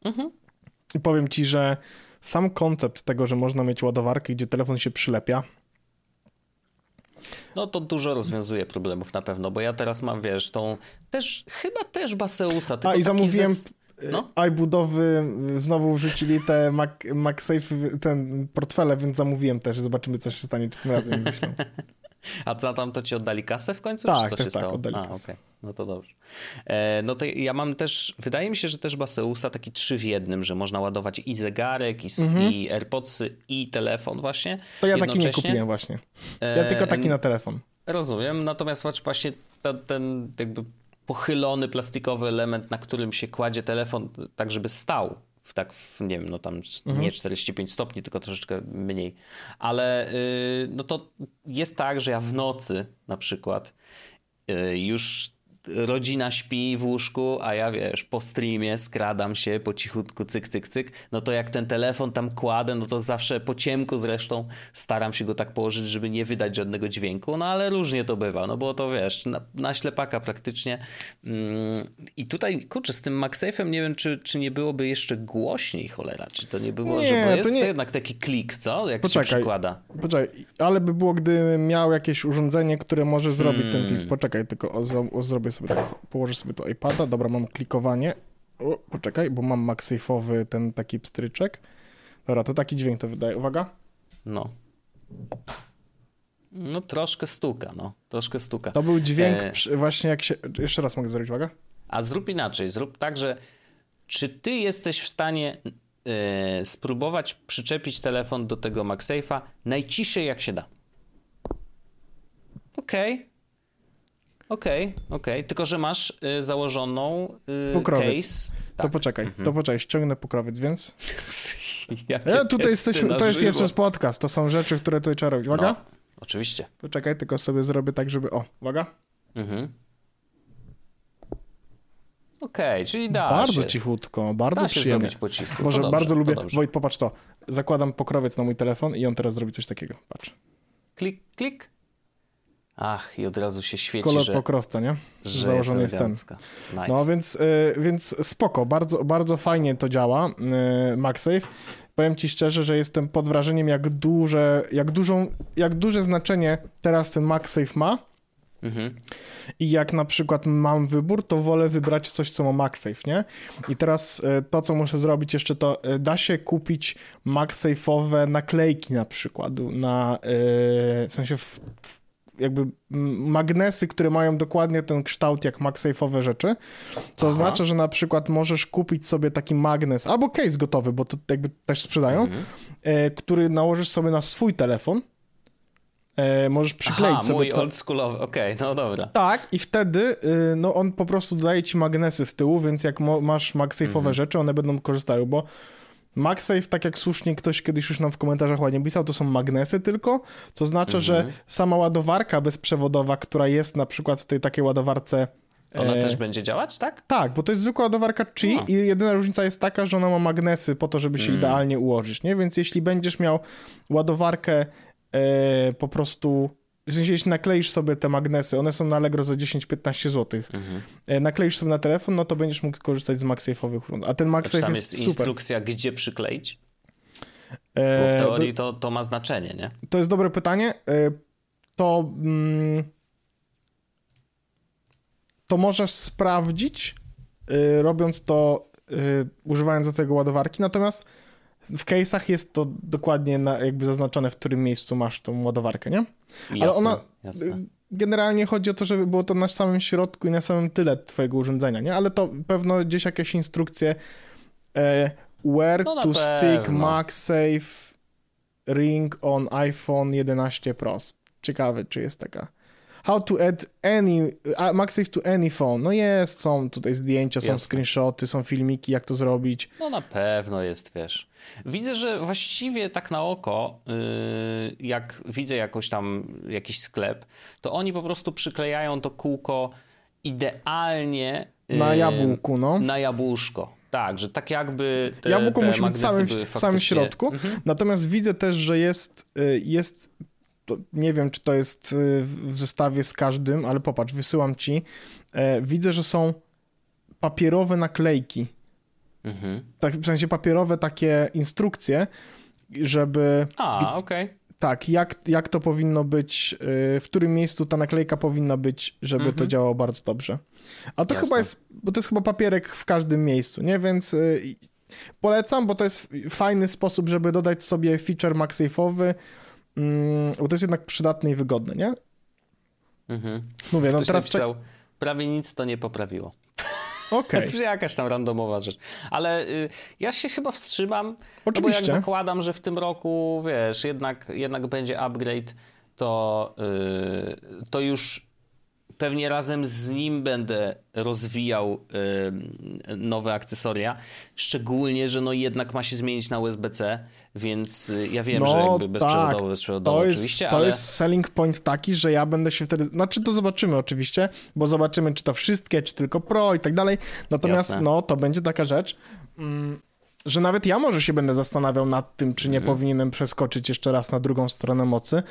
Speaker 1: Mhm.
Speaker 2: I powiem ci, że sam koncept tego, że można mieć ładowarkę, gdzie telefon się przylepia,
Speaker 1: No to dużo rozwiązuje problemów na pewno, bo ja teraz mam, wiesz, tą też, chyba też Baseusa, tylko
Speaker 2: A i zamówiłem
Speaker 1: ze- no.
Speaker 2: no? iBudowy, znowu wrzucili te Mac, MagSafe, ten portfele, więc zamówiłem też. Zobaczymy, co się stanie, czy tym razem myślę.
Speaker 1: A za tam to ci oddali kasę w końcu?
Speaker 2: Tak,
Speaker 1: czy co
Speaker 2: tak,
Speaker 1: się
Speaker 2: tak,
Speaker 1: stało?
Speaker 2: oddali
Speaker 1: A,
Speaker 2: kasę.
Speaker 1: okej. No to dobrze. E, no to ja mam też, wydaje mi się, że też Baseusa taki trzy w jednym, że można ładować i zegarek, i, s- i AirPodsy, i telefon właśnie.
Speaker 2: Mhm. To ja taki nie kupiłem właśnie. Ja
Speaker 1: E,
Speaker 2: tylko taki na telefon.
Speaker 1: Rozumiem, natomiast właśnie- właśnie ten, ten jakby pochylony plastikowy element, na którym się kładzie telefon, tak żeby stał, w tak, w, nie wiem, no tam nie 45 stopni, tylko troszeczkę mniej, ale y, no to jest tak, że ja w nocy na przykład y, już rodzina śpi w łóżku, a ja wiesz, po streamie skradam się po cichutku, cyk, cyk, cyk, no to jak ten telefon tam kładę, no to zawsze po ciemku zresztą staram się go tak położyć, żeby nie wydać żadnego dźwięku, no ale różnie to bywa, no bo to wiesz, na, na ślepaka praktycznie. Mm, I tutaj, kurczę, z tym MagSafe'em nie wiem, czy, czy nie byłoby jeszcze głośniej, cholera, czy to nie było,
Speaker 2: Nie,
Speaker 1: że bo jest to
Speaker 2: nie-
Speaker 1: jednak taki klik, co? Jak się
Speaker 2: Poczekaj.
Speaker 1: przykłada.
Speaker 2: Poczekaj, ale by było, gdy miał jakieś urządzenie, które może zrobić ten
Speaker 1: Hmm.
Speaker 2: klik. Poczekaj, tylko o, o, zrobię sobie tak, położę sobie to iPada, dobra, mam klikowanie. O, poczekaj, bo mam MagSafe'owy ten taki pstryczek. Dobra, to taki dźwięk to wydaje. Uwaga.
Speaker 1: No. No troszkę stuka, no. Troszkę stuka.
Speaker 2: To był dźwięk
Speaker 1: E.
Speaker 2: przy, właśnie jak się... Jeszcze raz mogę zrobić, uwaga.
Speaker 1: A zrób inaczej. Zrób tak, że czy ty jesteś w stanie e, spróbować przyczepić telefon do tego MagSafe'a najciszej jak się da? Okej. Okej, okej. Tylko, że masz e, założoną e,
Speaker 2: Pokrowiec.
Speaker 1: case.
Speaker 2: To
Speaker 1: Tak.
Speaker 2: poczekaj, to poczekaj, ściągnę pokrowiec, więc... Ja, tutaj
Speaker 1: testy
Speaker 2: jesteśmy, to jest. Jesus Podcast, to są rzeczy, które tutaj trzeba robić. Uwaga.
Speaker 1: No, oczywiście.
Speaker 2: Poczekaj, tylko sobie zrobię tak, żeby... O, uwaga.
Speaker 1: Mhm. Okej, okay, czyli da
Speaker 2: Bardzo
Speaker 1: się.
Speaker 2: cichutko, bardzo
Speaker 1: da
Speaker 2: przyjemnie.
Speaker 1: zrobić po cichu.
Speaker 2: Może
Speaker 1: dobrze,
Speaker 2: bardzo lubię. Wojt, popatrz to. Zakładam pokrowiec na mój telefon i on teraz zrobi coś takiego. Patrz.
Speaker 1: Klik, klik. Ach, i od razu się świeci,
Speaker 2: Kolor
Speaker 1: że,
Speaker 2: pokrowca, nie?
Speaker 1: że
Speaker 2: Założony jest ten.
Speaker 1: elegancka. Nice.
Speaker 2: No więc, y, więc spoko, bardzo, bardzo fajnie to działa, y, MagSafe. Powiem ci szczerze, że jestem pod wrażeniem, jak duże, jak dużą, jak duże znaczenie teraz ten MagSafe ma.
Speaker 1: Mhm.
Speaker 2: I jak na przykład mam wybór, to wolę wybrać coś, co ma MagSafe, nie? I teraz y, to, co muszę zrobić jeszcze, to da się kupić MagSafe'owe naklejki na przykład, na, w sensie w, w jakby magnesy, które mają dokładnie ten kształt jak MagSafe'owe rzeczy, co
Speaker 1: Aha.
Speaker 2: oznacza, że na przykład możesz kupić sobie taki magnes, albo case gotowy, bo to jakby też sprzedają,
Speaker 1: Mhm.
Speaker 2: e, który nałożysz sobie na swój telefon, e, możesz przykleić
Speaker 1: Aha,
Speaker 2: sobie
Speaker 1: mój
Speaker 2: to.
Speaker 1: oldschoolowy, okej, no dobra.
Speaker 2: Tak, i wtedy y, no on po prostu dodaje ci magnesy z tyłu, więc jak masz MagSafe'owe
Speaker 1: Mhm.
Speaker 2: rzeczy, one będą korzystały, bo MagSafe, tak jak słusznie ktoś kiedyś już nam w komentarzach ładnie pisał, to są magnesy tylko, co oznacza, że
Speaker 1: Mhm.
Speaker 2: sama ładowarka bezprzewodowa, która jest na przykład w tej takiej ładowarce
Speaker 1: Ona
Speaker 2: e,
Speaker 1: też będzie działać, tak?
Speaker 2: tak, bo to jest zwykła ładowarka Qi
Speaker 1: A.
Speaker 2: i jedyna różnica jest taka, że ona ma magnesy po to, żeby się
Speaker 1: Mm.
Speaker 2: idealnie ułożyć, nie? Więc jeśli będziesz miał ładowarkę e, po prostu, w sensie jeśli nakleisz sobie te magnesy, one są na Allegro za 10-15 zł,
Speaker 1: Mhm.
Speaker 2: e, nakleisz sobie na telefon, no to będziesz mógł korzystać z MagSafe'owych rund. A ten MagSafe
Speaker 1: tam
Speaker 2: jest,
Speaker 1: jest
Speaker 2: super.
Speaker 1: instrukcja, gdzie przykleić? Bo
Speaker 2: E,
Speaker 1: w teorii to, to ma znaczenie, nie?
Speaker 2: To jest dobre pytanie. E, To. Mm, to możesz sprawdzić, robiąc to, używając do tego ładowarki. Natomiast w case'ach jest to dokładnie jakby zaznaczone, w którym miejscu masz tą ładowarkę, nie?
Speaker 1: Jasne,
Speaker 2: ona-
Speaker 1: jasne.
Speaker 2: Generalnie chodzi o to, żeby było to na samym środku i na samym tyle twojego urządzenia, nie? Ale to pewno gdzieś jakieś instrukcje e, where
Speaker 1: No
Speaker 2: to stick. MagSafe ring on iPhone 11 Pro. Ciekawe, czy jest taka. How to add any, MagSafe to any phone. No jest, są tutaj zdjęcia, są screenshoty, są filmiki, jak to zrobić.
Speaker 1: No na pewno jest, wiesz. Widzę, że właściwie tak na oko, yy, jak widzę jakoś tam jakiś sklep, to oni po prostu przyklejają to kółko idealnie
Speaker 2: Na jabłku, no.
Speaker 1: Na jabłuszko. Tak, że tak jakby te,
Speaker 2: Jabłko
Speaker 1: te
Speaker 2: musi być samym, w samym środku.
Speaker 1: Mhm.
Speaker 2: Natomiast widzę też, że jest, y, jest nie wiem, czy to jest y, w zestawie z każdym, ale popatrz, wysyłam ci. E, Widzę, że są papierowe naklejki.
Speaker 1: Mhm.
Speaker 2: Tak, w sensie papierowe takie instrukcje, żeby
Speaker 1: A, okej.
Speaker 2: tak, jak, jak to powinno być, y, w którym miejscu ta naklejka powinna być, żeby to
Speaker 1: Mhm.
Speaker 2: działało bardzo dobrze. A to
Speaker 1: Jasne.
Speaker 2: chyba jest, bo to jest chyba papierek w każdym miejscu, nie? Więc y, polecam, bo to jest fajny sposób, żeby dodać sobie feature MagSafe'owy, bo to jest jednak przydatne i wygodne, nie?
Speaker 1: Mhm.
Speaker 2: Mówię, no
Speaker 1: Ktoś
Speaker 2: teraz czek-
Speaker 1: napisał, prawie nic to nie poprawiło.
Speaker 2: Okej,
Speaker 1: To jakaś tam randomowa rzecz. Ale y, ja się chyba wstrzymam, no bo jak
Speaker 2: Oczywiście.
Speaker 1: zakładam, że w tym roku, wiesz, jednak, jednak będzie upgrade, to, y, to już pewnie razem z nim będę rozwijał y, nowe akcesoria. Szczególnie, że no jednak ma się zmienić na USB-C, więc y, ja wiem, że jakby bezprzewodowo,
Speaker 2: tak.
Speaker 1: bezprzewodowo
Speaker 2: to jest,
Speaker 1: oczywiście,
Speaker 2: to
Speaker 1: ale...
Speaker 2: jest selling point taki, że ja będę się wtedy, znaczy to zobaczymy oczywiście, bo zobaczymy czy to wszystkie, czy tylko Pro i tak dalej, natomiast
Speaker 1: Jasne.
Speaker 2: no to będzie taka rzecz, mm, że nawet ja może się będę zastanawiał nad tym, czy nie
Speaker 1: Mhm.
Speaker 2: powinienem przeskoczyć jeszcze raz na drugą stronę mocy.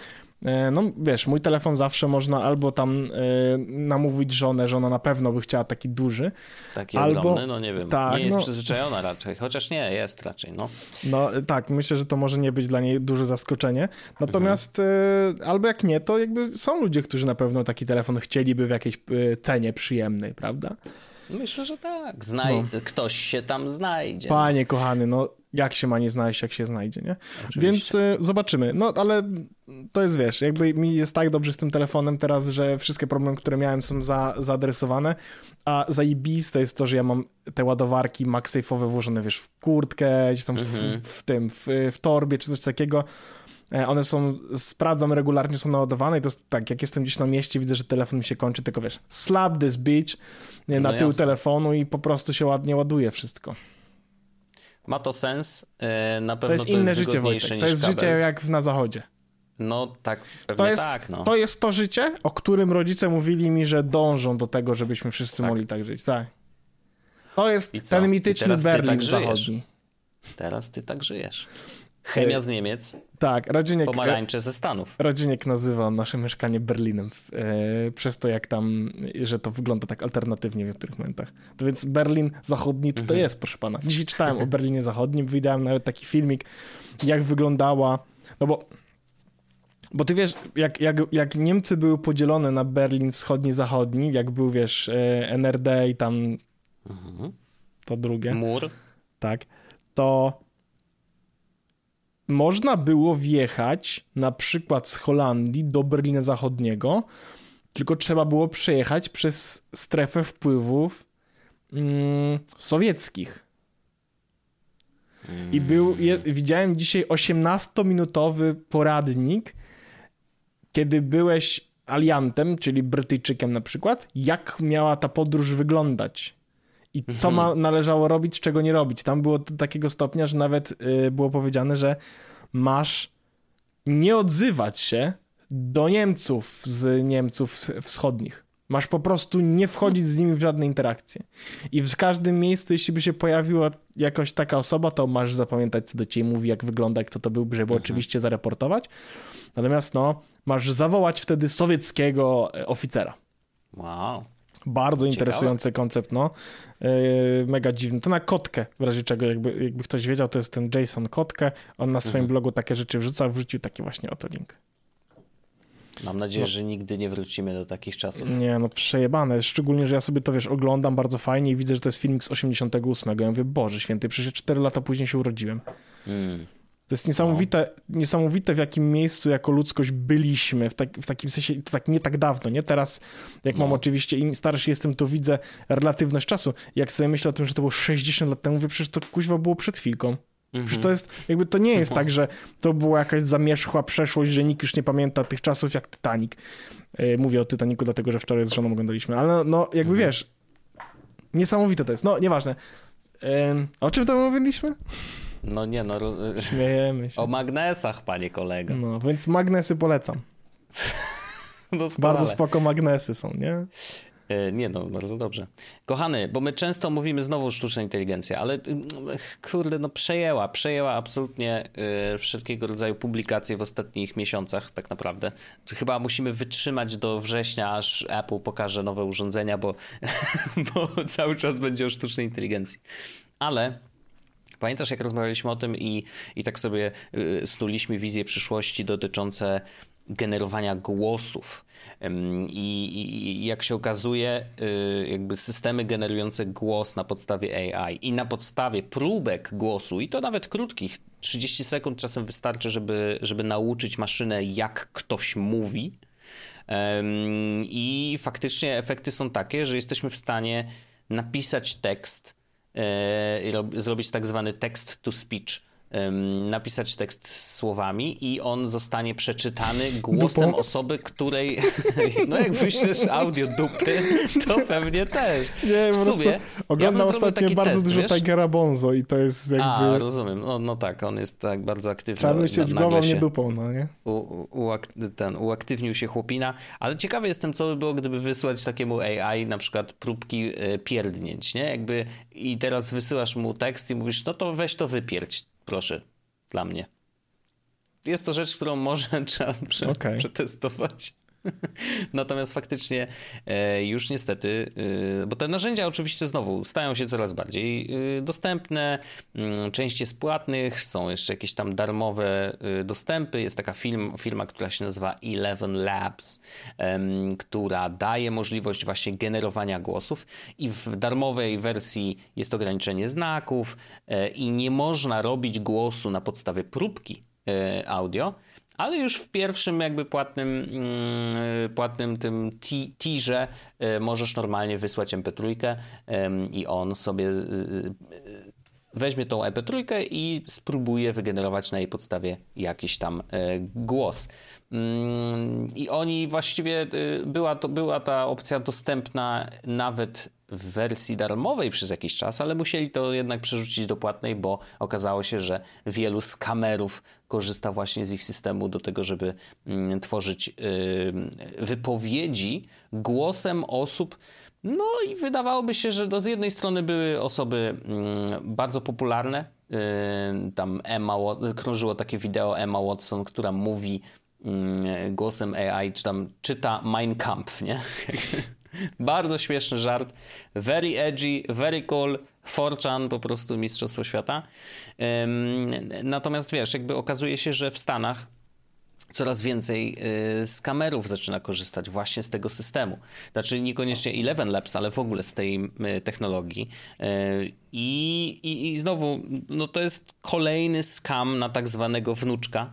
Speaker 2: E, No wiesz, mój telefon zawsze można albo tam e, namówić żonę, że ona na pewno by chciała taki duży,
Speaker 1: Taki
Speaker 2: albo-
Speaker 1: ogromny, no nie wiem,
Speaker 2: tak,
Speaker 1: nie jest
Speaker 2: no-
Speaker 1: przyzwyczajona raczej, chociaż nie, jest raczej, no.
Speaker 2: No tak, myślę, że to może nie być dla niej duże zaskoczenie. Natomiast e, albo jak nie, to jakby są ludzie, którzy na pewno taki telefon chcieliby w jakiejś e, cenie przyjemnej, prawda?
Speaker 1: Myślę, że tak. Znaj...
Speaker 2: No.
Speaker 1: Ktoś się tam znajdzie.
Speaker 2: Panie kochany, no jak się ma nie znaleźć, jak się znajdzie, nie?
Speaker 1: Oczywiście.
Speaker 2: Więc e, zobaczymy. No ale to jest, wiesz, jakby mi jest tak dobrze z tym telefonem teraz, że wszystkie problemy, które miałem są za, zaadresowane, a zajebiste jest to, że ja mam te ładowarki MagSafe'owe włożone, wiesz, w kurtkę, gdzieś tam
Speaker 1: Mhm.
Speaker 2: w, w tym, w, w torbie czy coś takiego. E, One są, sprawdzam regularnie, są naładowane i to jest tak, jak jestem gdzieś na mieście, widzę, że telefon mi się kończy, tylko wiesz, slap this bitch na
Speaker 1: No
Speaker 2: tył
Speaker 1: jasne.
Speaker 2: telefonu i po prostu się ładnie ładuje wszystko.
Speaker 1: Ma to sens. e, Na pewno
Speaker 2: To jest inne życie,
Speaker 1: wygodniejsze
Speaker 2: Wojtek. To jest
Speaker 1: kabel.
Speaker 2: życie jak na zachodzie.
Speaker 1: No tak, pewnie
Speaker 2: To jest,
Speaker 1: tak, no.
Speaker 2: to jest to życie, o którym rodzice mówili mi, że dążą do tego, żebyśmy wszyscy
Speaker 1: Tak.
Speaker 2: mogli tak żyć. Tak. To jest ten mityczny Berlin tak zachodni.
Speaker 1: Teraz ty tak żyjesz. Chemia z Niemiec.
Speaker 2: Tak, Radzieniek.
Speaker 1: Pomarańcze ze Stanów.
Speaker 2: Radzieniek nazywa nasze mieszkanie Berlinem e, przez to, jak tam, że to wygląda tak alternatywnie w niektórych momentach. To więc Berlin Zachodni to, to mhm. jest, proszę pana. Dzisiaj czytałem o Berlinie Zachodnim, widziałem nawet taki filmik, jak wyglądała, no bo bo ty wiesz, jak, jak, jak Niemcy były podzielone na Berlin wschodni, zachodni, jak był, wiesz, e, NRD i tam mhm. to drugie.
Speaker 1: Mur.
Speaker 2: Tak. To można było wjechać na przykład z Holandii do Berlina Zachodniego, tylko trzeba było przejechać przez strefę wpływów mm, sowieckich. I był, je, widziałem dzisiaj 18-minutowy poradnik, kiedy byłeś aliantem, czyli Brytyjczykiem na przykład, jak miała ta podróż wyglądać i co mhm. ma, należało robić, czego nie robić. Tam było do takiego stopnia, że nawet y, było powiedziane, że masz nie odzywać się do Niemców z Niemców wschodnich. Masz po prostu nie wchodzić z nimi w żadne interakcje. I w każdym miejscu, jeśli by się pojawiła jakaś taka osoba, to masz zapamiętać, co do ciebie mówi, jak wygląda, kto to był, żeby mhm. oczywiście zareportować. Natomiast no, masz zawołać wtedy sowieckiego e, oficera.
Speaker 1: Wow.
Speaker 2: Bardzo Ciekawe. interesujący koncept, no. Yy, mega dziwny. To na kotkę, w razie czego, jakby, jakby ktoś wiedział, to jest ten Jason Kotkę. On na swoim mhm. blogu takie rzeczy wrzuca, wrzucił taki właśnie oto link.
Speaker 1: Mam nadzieję, no. że nigdy nie wrócimy do takich czasów.
Speaker 2: Nie, no przejebane. Szczególnie, że ja sobie to, wiesz, oglądam bardzo fajnie i widzę, że to jest filmik z 88. Ja mówię, Boże święty, przecież 4 lata później się urodziłem. Mm. To jest niesamowite, no. niesamowite, w jakim miejscu jako ludzkość byliśmy, w, tak, w takim sensie, to tak nie tak dawno, nie? Teraz, jak no. mam oczywiście, im starszy jestem, to widzę relatywność czasu. Jak sobie myślę o tym, że to było 60 lat temu, mówię, przecież to kuźwa było przed chwilką. Przecież to jest, jakby to nie jest tak, że to była jakaś zamierzchła przeszłość, że nikt już nie pamięta tych czasów jak Titanic. E, mówię o Titanicu dlatego, że wczoraj z żoną oglądaliśmy, ale no, no jakby mhm. wiesz, niesamowite to jest. No, nieważne. O czym to mówiliśmy?
Speaker 1: No nie no.
Speaker 2: Śmiejemy się.
Speaker 1: O magnesach, panie kolego.
Speaker 2: No, więc magnesy polecam. Bardzo spoko magnesy są, nie?
Speaker 1: E, nie no, bardzo dobrze. Kochany, bo my często mówimy znowu sztuczna inteligencja, ale mm, kurde, no przejęła, przejęła absolutnie y, wszelkiego rodzaju publikacje w ostatnich miesiącach tak naprawdę. Chyba musimy wytrzymać do września, aż Apple pokaże nowe urządzenia, bo, bo cały czas będzie o sztucznej inteligencji. Ale Pamiętasz, jak rozmawialiśmy o tym i, i tak sobie y, snuliśmy wizje przyszłości dotyczące generowania głosów. I, i, jak się okazuje, y, jakby systemy generujące głos na podstawie AI i na podstawie próbek głosu, i to nawet krótkich, 30 sekund czasem wystarczy, żeby, żeby nauczyć maszynę, jak ktoś mówi. I faktycznie efekty są takie, że jesteśmy w stanie napisać tekst E, zrobić tak zwany text to speech napisać tekst słowami i on zostanie przeczytany głosem osoby, której no jak wyślesz audio dupy, to pewnie też.
Speaker 2: Nie, w sumie oglądam ja ostatnio bardzo test, dużo wiesz? Tigera Bonzo i to jest jakby... A,
Speaker 1: rozumiem. No, no tak, on jest tak bardzo aktywny.
Speaker 2: Trzeba myśleć głową, nie dupą, no nie?
Speaker 1: U, u, ten, uaktywnił się chłopina, ale ciekawy jestem, co by było, gdyby wysłać takiemu AI na przykład próbki e, pierdnięć, nie? Jakby i teraz wysyłasz mu tekst i mówisz, no to weź to wypierdź proszę, dla mnie. Jest to rzecz, którą może trzeba prze, okay. przetestować. Natomiast faktycznie e, już niestety, e, bo te narzędzia oczywiście znowu stają się coraz bardziej e, dostępne, mm, część jest płatnych, są jeszcze jakieś tam darmowe dostępy. Jest taka film, firma, która się nazywa Eleven Labs, która daje możliwość właśnie generowania głosów i w darmowej wersji jest ograniczenie znaków i nie można robić głosu na podstawie próbki audio, ale już w pierwszym jakby płatnym, mm, płatnym tym tirze e, możesz normalnie wysłać MP3 i on sobie e, e, weźmie tą MP3 i spróbuje wygenerować na jej podstawie jakiś tam głos. Mm, I oni właściwie była, to, była ta opcja dostępna nawet w wersji darmowej przez jakiś czas, ale musieli to jednak przerzucić do płatnej, bo okazało się, że wielu skamerów korzysta właśnie z ich systemu do tego, żeby mm, tworzyć y, wypowiedzi głosem osób, No i wydawałoby się, że z jednej strony były osoby mm, bardzo popularne. Yy, tam Emma, krążyło takie wideo Emma Watson, która mówi yy, głosem AI, czy tam czyta Mein Kampf, nie? bardzo śmieszny żart. Very edgy, very cool. Forchan, po prostu Mistrzostwo Świata. Natomiast wiesz, jakby okazuje się, że w Stanach coraz więcej y, z kamerów zaczyna korzystać właśnie z tego systemu. Znaczy niekoniecznie Eleven Labs, ale w ogóle z tej y, technologii. Y, I, i, I znowu, no to jest kolejny skam na tak zwanego wnuczka,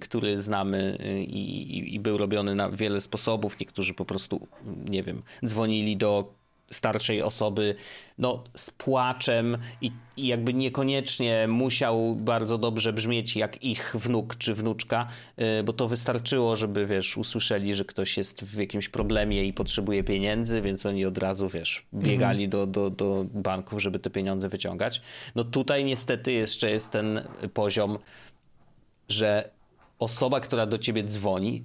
Speaker 1: który znamy i, i, był robiony na wiele sposobów. Niektórzy po prostu, nie wiem, dzwonili do starszej osoby no, z płaczem i, i, jakby niekoniecznie musiał bardzo dobrze brzmieć jak ich wnuk czy wnuczka, yy, bo to wystarczyło, żeby wiesz, usłyszeli, że ktoś jest w jakimś problemie i potrzebuje pieniędzy, więc oni od razu wiesz, biegali mhm. do, do, do banków, żeby te pieniądze wyciągać. No tutaj niestety jeszcze jest ten poziom, że osoba, która do ciebie dzwoni,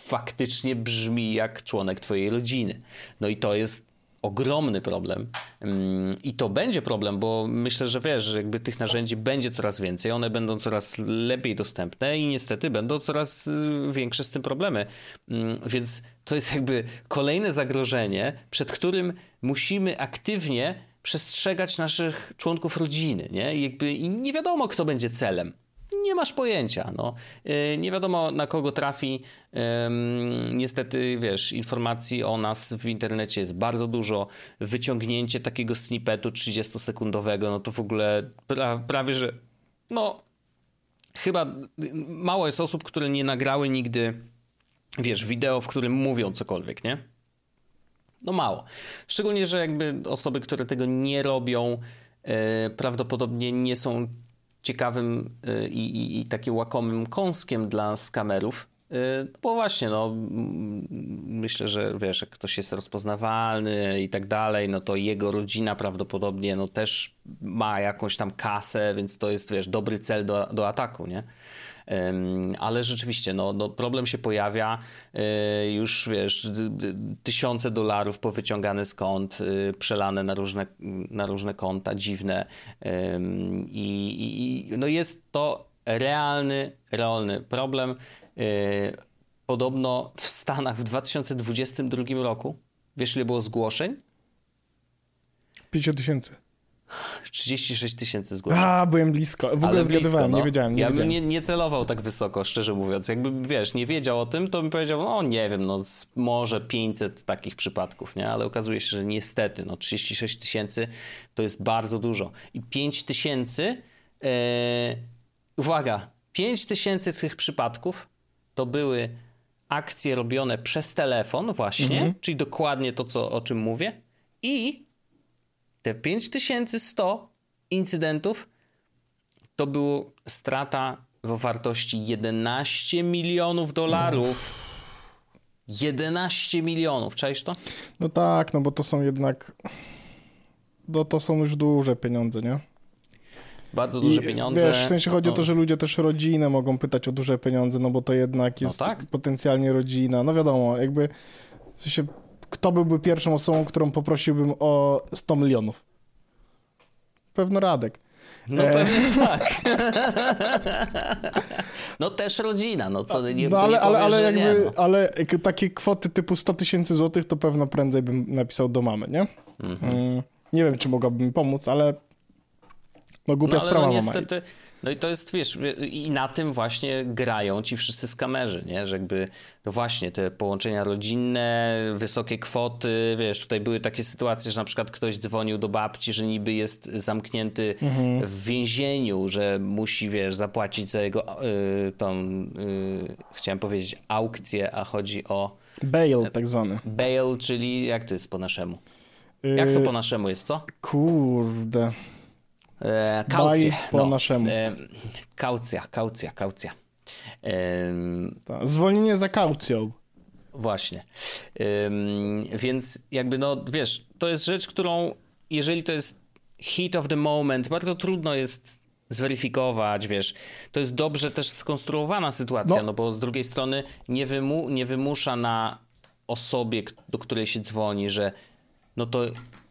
Speaker 1: faktycznie brzmi jak członek twojej rodziny. No i to jest ogromny problem mm, i to będzie problem, bo myślę, że wiesz, że jakby tych narzędzi będzie coraz więcej, one będą coraz lepiej dostępne i niestety będą coraz y, większe z tym problemy. Mm, więc to jest jakby kolejne zagrożenie, przed którym musimy aktywnie przestrzegać naszych członków rodziny, nie? Jakby i nie wiadomo, kto będzie celem nie masz pojęcia. No. Y, nie wiadomo na kogo trafi. Niestety, wiesz, informacji o nas w internecie jest bardzo dużo. Wyciągnięcie takiego snippetu 30-sekundowego, no to w ogóle pra prawie, że no chyba mało jest osób, które nie nagrały nigdy, wiesz, wideo, w którym mówią cokolwiek, nie? No mało. Szczególnie, że jakby osoby, które tego nie robią, e, prawdopodobnie nie są ciekawym y, i, i, i takim łakomym kąskiem dla skamerów. Y, bo właśnie, no, myślę, że wiesz, jak ktoś jest rozpoznawalny i tak dalej, no to jego rodzina prawdopodobnie no, też ma jakąś tam kasę, więc to jest, wiesz, dobry cel do, do ataku, nie? Ale rzeczywiście no, no, problem się pojawia, e, już wiesz, tysiące dolarów powyciągane kont, e, przelane na różne, na różne konta dziwne i, i no jest to realny, realny problem. E, podobno w Stanach w 2022 roku, wiesz ile było zgłoszeń?
Speaker 2: 50 tysięcy.
Speaker 1: 36 tysięcy zgłoszeń.
Speaker 2: A, byłem blisko. W ogóle Ale zgadywałem, no. nie wiedziałem. Nie
Speaker 1: ja
Speaker 2: bym
Speaker 1: nie, nie, celował tak wysoko, szczerze mówiąc. Jakbym, wiesz, nie wiedział o tym, to bym powiedział, no nie wiem, no może 500 takich przypadków, nie? Ale okazuje się, że niestety, no 36 tysięcy to jest bardzo dużo. I 5 tysięcy, yy, uwaga, 5 tysięcy tych przypadków to były akcje robione przez telefon właśnie, mhm. czyli dokładnie to, co, o czym mówię i te 5100 incydentów to była strata w wartości 11 milionów dolarów. 11 milionów, czaisz to?
Speaker 2: No tak, no bo to są jednak. No to są już duże pieniądze, nie?
Speaker 1: Bardzo duże I, pieniądze.
Speaker 2: Wiesz, w sensie chodzi no. o to, że ludzie też rodzinę mogą pytać o duże pieniądze, no bo to jednak no jest no tak? potencjalnie rodzina. No wiadomo, jakby w sensie kto byłby pierwszą osobą, którą poprosiłbym o 100 milionów? Pewno Radek.
Speaker 1: No e... pewnie tak. no też rodzina, no co nie, no, ale, nie ale, ale, jakby, nie, no.
Speaker 2: ale takie kwoty typu 100 tysięcy złotych to pewno prędzej bym napisał do mamy, nie? Mhm. Mm, nie wiem, czy mogłaby mi pomóc, ale no głupia no, ale sprawa no,
Speaker 1: niestety, mama. No i to jest, wiesz, i na tym właśnie grają ci wszyscy skamerzy, nie? Że jakby, no właśnie, te połączenia rodzinne, wysokie kwoty, wiesz, tutaj były takie sytuacje, że na przykład ktoś dzwonił do babci, że niby jest zamknięty mhm. w więzieniu, że musi, wiesz, zapłacić za jego y, tą, y, chciałem powiedzieć aukcję, a chodzi o...
Speaker 2: Bail tak zwany.
Speaker 1: Bail, czyli jak to jest po naszemu? Jak to y, po naszemu jest, co?
Speaker 2: Kurde...
Speaker 1: E, kaucję.
Speaker 2: po no, naszemu.
Speaker 1: E, kaucja, kaucja, kaucja.
Speaker 2: E, Zwolnienie za kaucją.
Speaker 1: Właśnie. Więc jakby no, wiesz, to jest rzecz, którą jeżeli to jest hit of the moment, bardzo trudno jest zweryfikować, wiesz. To jest dobrze też skonstruowana sytuacja, no, no bo z drugiej strony nie, wymu nie wymusza na osobie, do której się dzwoni, że no to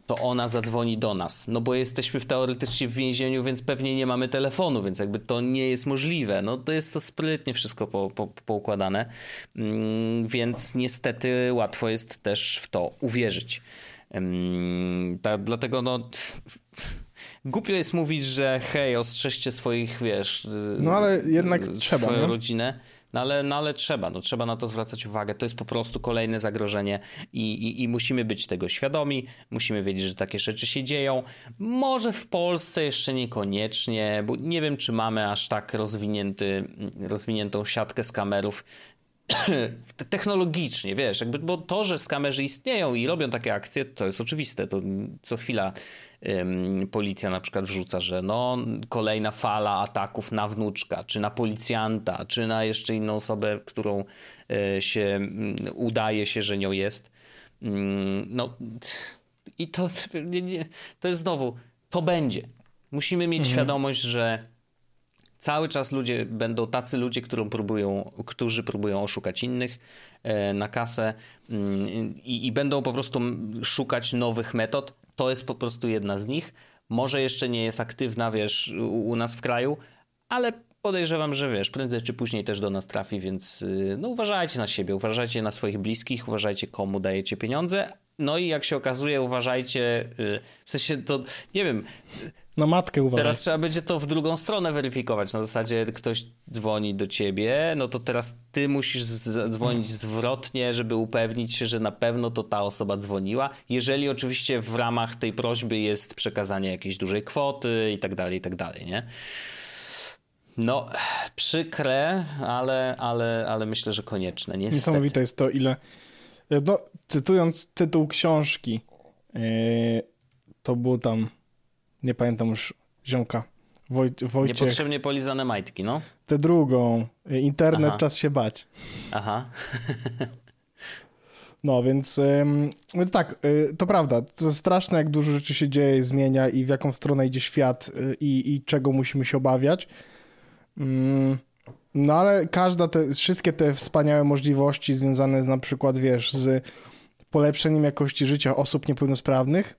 Speaker 1: to ona zadzwoni do nas. No bo jesteśmy teoretycznie w więzieniu, więc pewnie nie mamy telefonu, więc jakby to nie jest możliwe. No to jest to sprytnie wszystko po, po, poukładane, mm, więc niestety łatwo jest też w to uwierzyć. Ta, dlatego no... Głupio jest mówić, że hej, ostrzeżcie swoich, wiesz...
Speaker 2: No ale jednak trzeba,
Speaker 1: Swoją nie? rodzinę. No ale, no ale trzeba, no trzeba na to zwracać uwagę. To jest po prostu kolejne zagrożenie i, i, i musimy być tego świadomi, musimy wiedzieć, że takie rzeczy się dzieją. Może w Polsce jeszcze niekoniecznie, bo nie wiem, czy mamy aż tak rozwinięty, rozwiniętą siatkę z kamerów, technologicznie, wiesz, jakby, bo to, że skamerzy istnieją i robią takie akcje, to jest oczywiste. To co chwila policja na przykład wrzuca, że no kolejna fala ataków na wnuczka, czy na policjanta, czy na jeszcze inną osobę, którą y, się y, udaje się, że nią jest. No i to, to jest znowu, to będzie. Musimy mieć mhm. świadomość, że Cały czas ludzie będą tacy ludzie, którą próbują, którzy próbują oszukać innych e, na kasę mm, i, i będą po prostu szukać nowych metod. To jest po prostu jedna z nich. Może jeszcze nie jest aktywna, wiesz, u, u nas w kraju, ale podejrzewam, że wiesz, prędzej czy później też do nas trafi, więc y, no uważajcie na siebie, uważajcie na swoich bliskich, uważajcie komu dajecie pieniądze. No i jak się okazuje, uważajcie, y, w sensie to, nie wiem,
Speaker 2: na matkę uważaj.
Speaker 1: Teraz trzeba będzie to w drugą stronę weryfikować. Na zasadzie ktoś dzwoni do ciebie, no to teraz ty musisz dzwonić zwrotnie, żeby upewnić się, że na pewno to ta osoba dzwoniła. Jeżeli oczywiście w ramach tej prośby jest przekazanie jakiejś dużej kwoty i tak dalej, i tak dalej, nie? No, przykre, ale, ale, ale myślę, że konieczne. Niestety.
Speaker 2: Niesamowite jest to, ile. No, cytując tytuł książki, yy, to było tam nie pamiętam już ziomka. Woj, Wojciech.
Speaker 1: Niepotrzebnie polizane majtki, no.
Speaker 2: Tę drugą. Internet, Aha. czas się bać.
Speaker 1: Aha.
Speaker 2: No, więc, więc tak, y, to prawda. To straszne, jak dużo rzeczy się dzieje, zmienia i w jaką stronę idzie świat y, i, i czego musimy się obawiać. Mm, no ale każda te, wszystkie te wspaniałe możliwości związane z, na przykład, wiesz, z polepszeniem jakości życia osób niepełnosprawnych,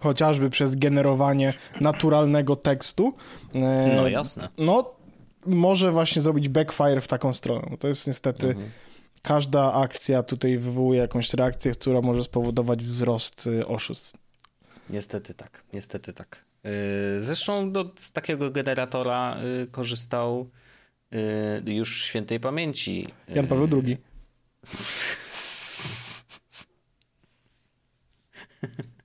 Speaker 2: chociażby przez generowanie naturalnego tekstu.
Speaker 1: E, no jasne.
Speaker 2: No, może właśnie zrobić backfire w taką stronę. To jest niestety mhm. każda akcja tutaj wywołuje jakąś reakcję, która może spowodować wzrost y, oszustw.
Speaker 1: Niestety tak, niestety tak. Y, zresztą do, z takiego generatora y, korzystał już świętej pamięci.
Speaker 2: Jan Paweł II.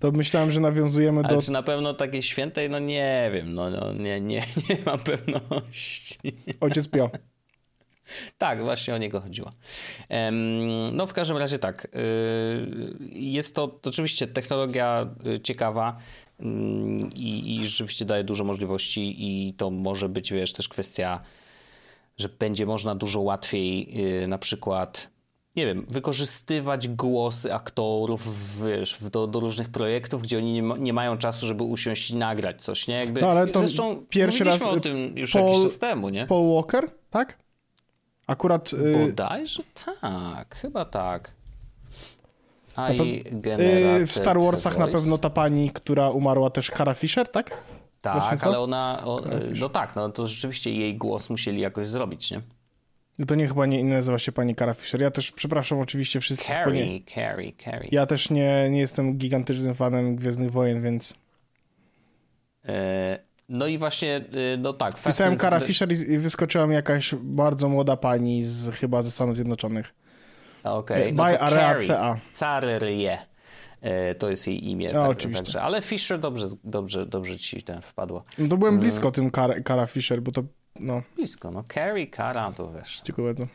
Speaker 2: To myślałem, że nawiązujemy
Speaker 1: Ale
Speaker 2: do...
Speaker 1: czy na pewno takiej świętej? No nie wiem, no, no nie, nie, nie mam pewności.
Speaker 2: Ojciec Pio.
Speaker 1: Tak, właśnie o niego chodziło. No w każdym razie tak. Y, jest to, to oczywiście technologia y, ciekawa mm, i, i rzeczywiście daje dużo możliwości i to może być, wiesz, też kwestia, że będzie można dużo łatwiej y, na przykład nie wiem, wykorzystywać głosy aktorów wiesz, do, do różnych projektów, gdzie oni nie, ma, nie, mają czasu, żeby usiąść i nagrać coś, nie? Jakby,
Speaker 2: no, ale to zresztą pierwszy raz
Speaker 1: o tym już Paul, jakiś czas temu, nie?
Speaker 2: Paul Walker, tak? Akurat...
Speaker 1: Yy... Bodajże tak, chyba tak. A i yy,
Speaker 2: W Star Warsach na pewno ta pani, która umarła też, Cara Fisher, tak?
Speaker 1: Tak, ale ona... O, no tak, no to rzeczywiście jej głos musieli jakoś zrobić, nie?
Speaker 2: No to nie chyba nie nazywa się pani Cara Fisher. Ja też przepraszam oczywiście wszystkich.
Speaker 1: Carrie, Carrie, Carrie.
Speaker 2: Ja też nie, nie jestem gigantycznym fanem Gwiezdnych Wojen, więc...
Speaker 1: E, no i właśnie, e, no tak.
Speaker 2: Pisałem Cara Fisher i wyskoczyła mi jakaś bardzo młoda pani z chyba ze Stanów Zjednoczonych.
Speaker 1: Okej. Okay.
Speaker 2: No By Area CA.
Speaker 1: Carerie. To jest jej imię. No, tak, oczywiście. Także, ale Fisher dobrze, dobrze, dobrze ci ten wpadło.
Speaker 2: No to byłem blisko mm. tym Cara, Cara Fisher, bo to no.
Speaker 1: Blisko, no. Carrie Cara to wiesz.
Speaker 2: Dziękuję bardzo.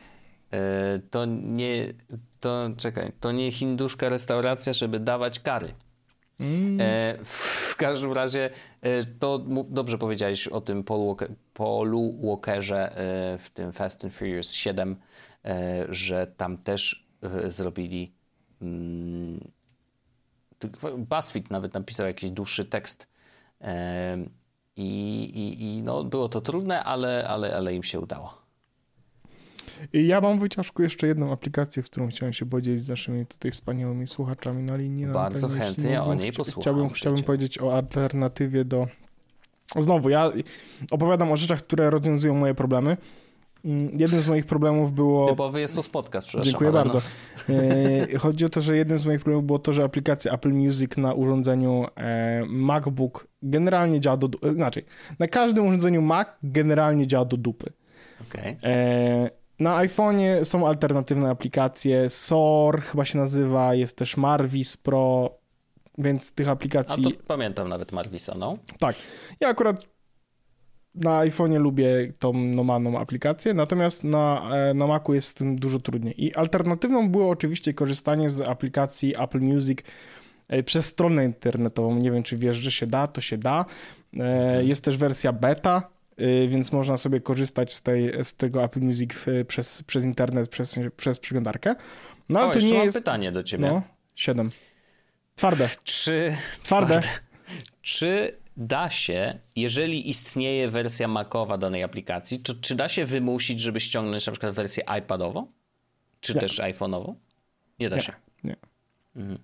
Speaker 1: E, to nie, to czekaj, to nie hinduska restauracja, żeby dawać kary. Mm. E, w każdym razie e, to dobrze powiedziałeś o tym Paul Walker, Paulu Walkerze e, w tym Fast and Furious 7, e, że tam też e, zrobili mm, BuzzFeed nawet napisał jakiś dłuższy tekst i, i, i no, było to trudne, ale, ale, ale im się udało.
Speaker 2: I ja mam wyciążku jeszcze jedną aplikację, którą chciałem się podzielić z naszymi tutaj wspaniałymi słuchaczami na linii.
Speaker 1: Bardzo chętnie o niej posłucham.
Speaker 2: Chciałbym, chciałbym powiedzieć o alternatywie do... Znowu, ja opowiadam o rzeczach, które rozwiązują moje problemy. Mm, jednym z moich problemów było.
Speaker 1: Typowy jest to podcast, przepraszam.
Speaker 2: Dziękuję bardzo. No. E, chodzi o to, że jednym z moich problemów było to, że aplikacja Apple Music na urządzeniu e, MacBook generalnie działa do. Inaczej, na każdym urządzeniu Mac generalnie działa do dupy.
Speaker 1: Okay.
Speaker 2: E, na iPhone'ie są alternatywne aplikacje. SOR chyba się nazywa, jest też Marvis Pro, więc tych aplikacji.
Speaker 1: A to pamiętam nawet Marvisa, no.
Speaker 2: Tak. Ja akurat na iPhone'ie lubię tą normalną aplikację, natomiast na, e, na Macu jest z tym dużo trudniej. I alternatywną było oczywiście korzystanie z aplikacji Apple Music e, przez stronę internetową. Nie wiem, czy wiesz, że się da, to się da. E, mhm. Jest też wersja beta, więc można sobie korzystać z, tej, z tego Apple Music przez, przez internet, przez, przez przeglądarkę.
Speaker 1: No ale o, to nie mam jest. pytanie do ciebie.
Speaker 2: No, 7. Twarde.
Speaker 1: Czy.
Speaker 2: Twarde. twarde.
Speaker 1: Czy da się, jeżeli istnieje wersja Macowa danej aplikacji, to czy da się wymusić, żeby ściągnąć na przykład wersję iPadową? Czy nie. też iPhone'ową? Nie da
Speaker 2: nie.
Speaker 1: się.
Speaker 2: Nie.
Speaker 1: Mhm.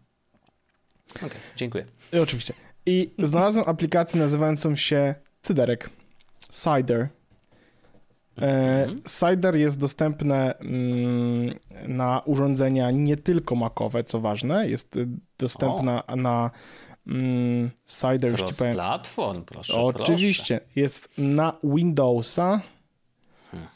Speaker 1: Okej, okay, dziękuję.
Speaker 2: I oczywiście. I znalazłem aplikację nazywającą się Cyderek. Cider. E, mhm. Cider jest dostępne mm, na urządzenia nie tylko makowe, co ważne, jest dostępna o. na mm, Cider,
Speaker 1: już ci powiem. platform, proszę,
Speaker 2: Oczywiście,
Speaker 1: proszę.
Speaker 2: jest na Windowsa,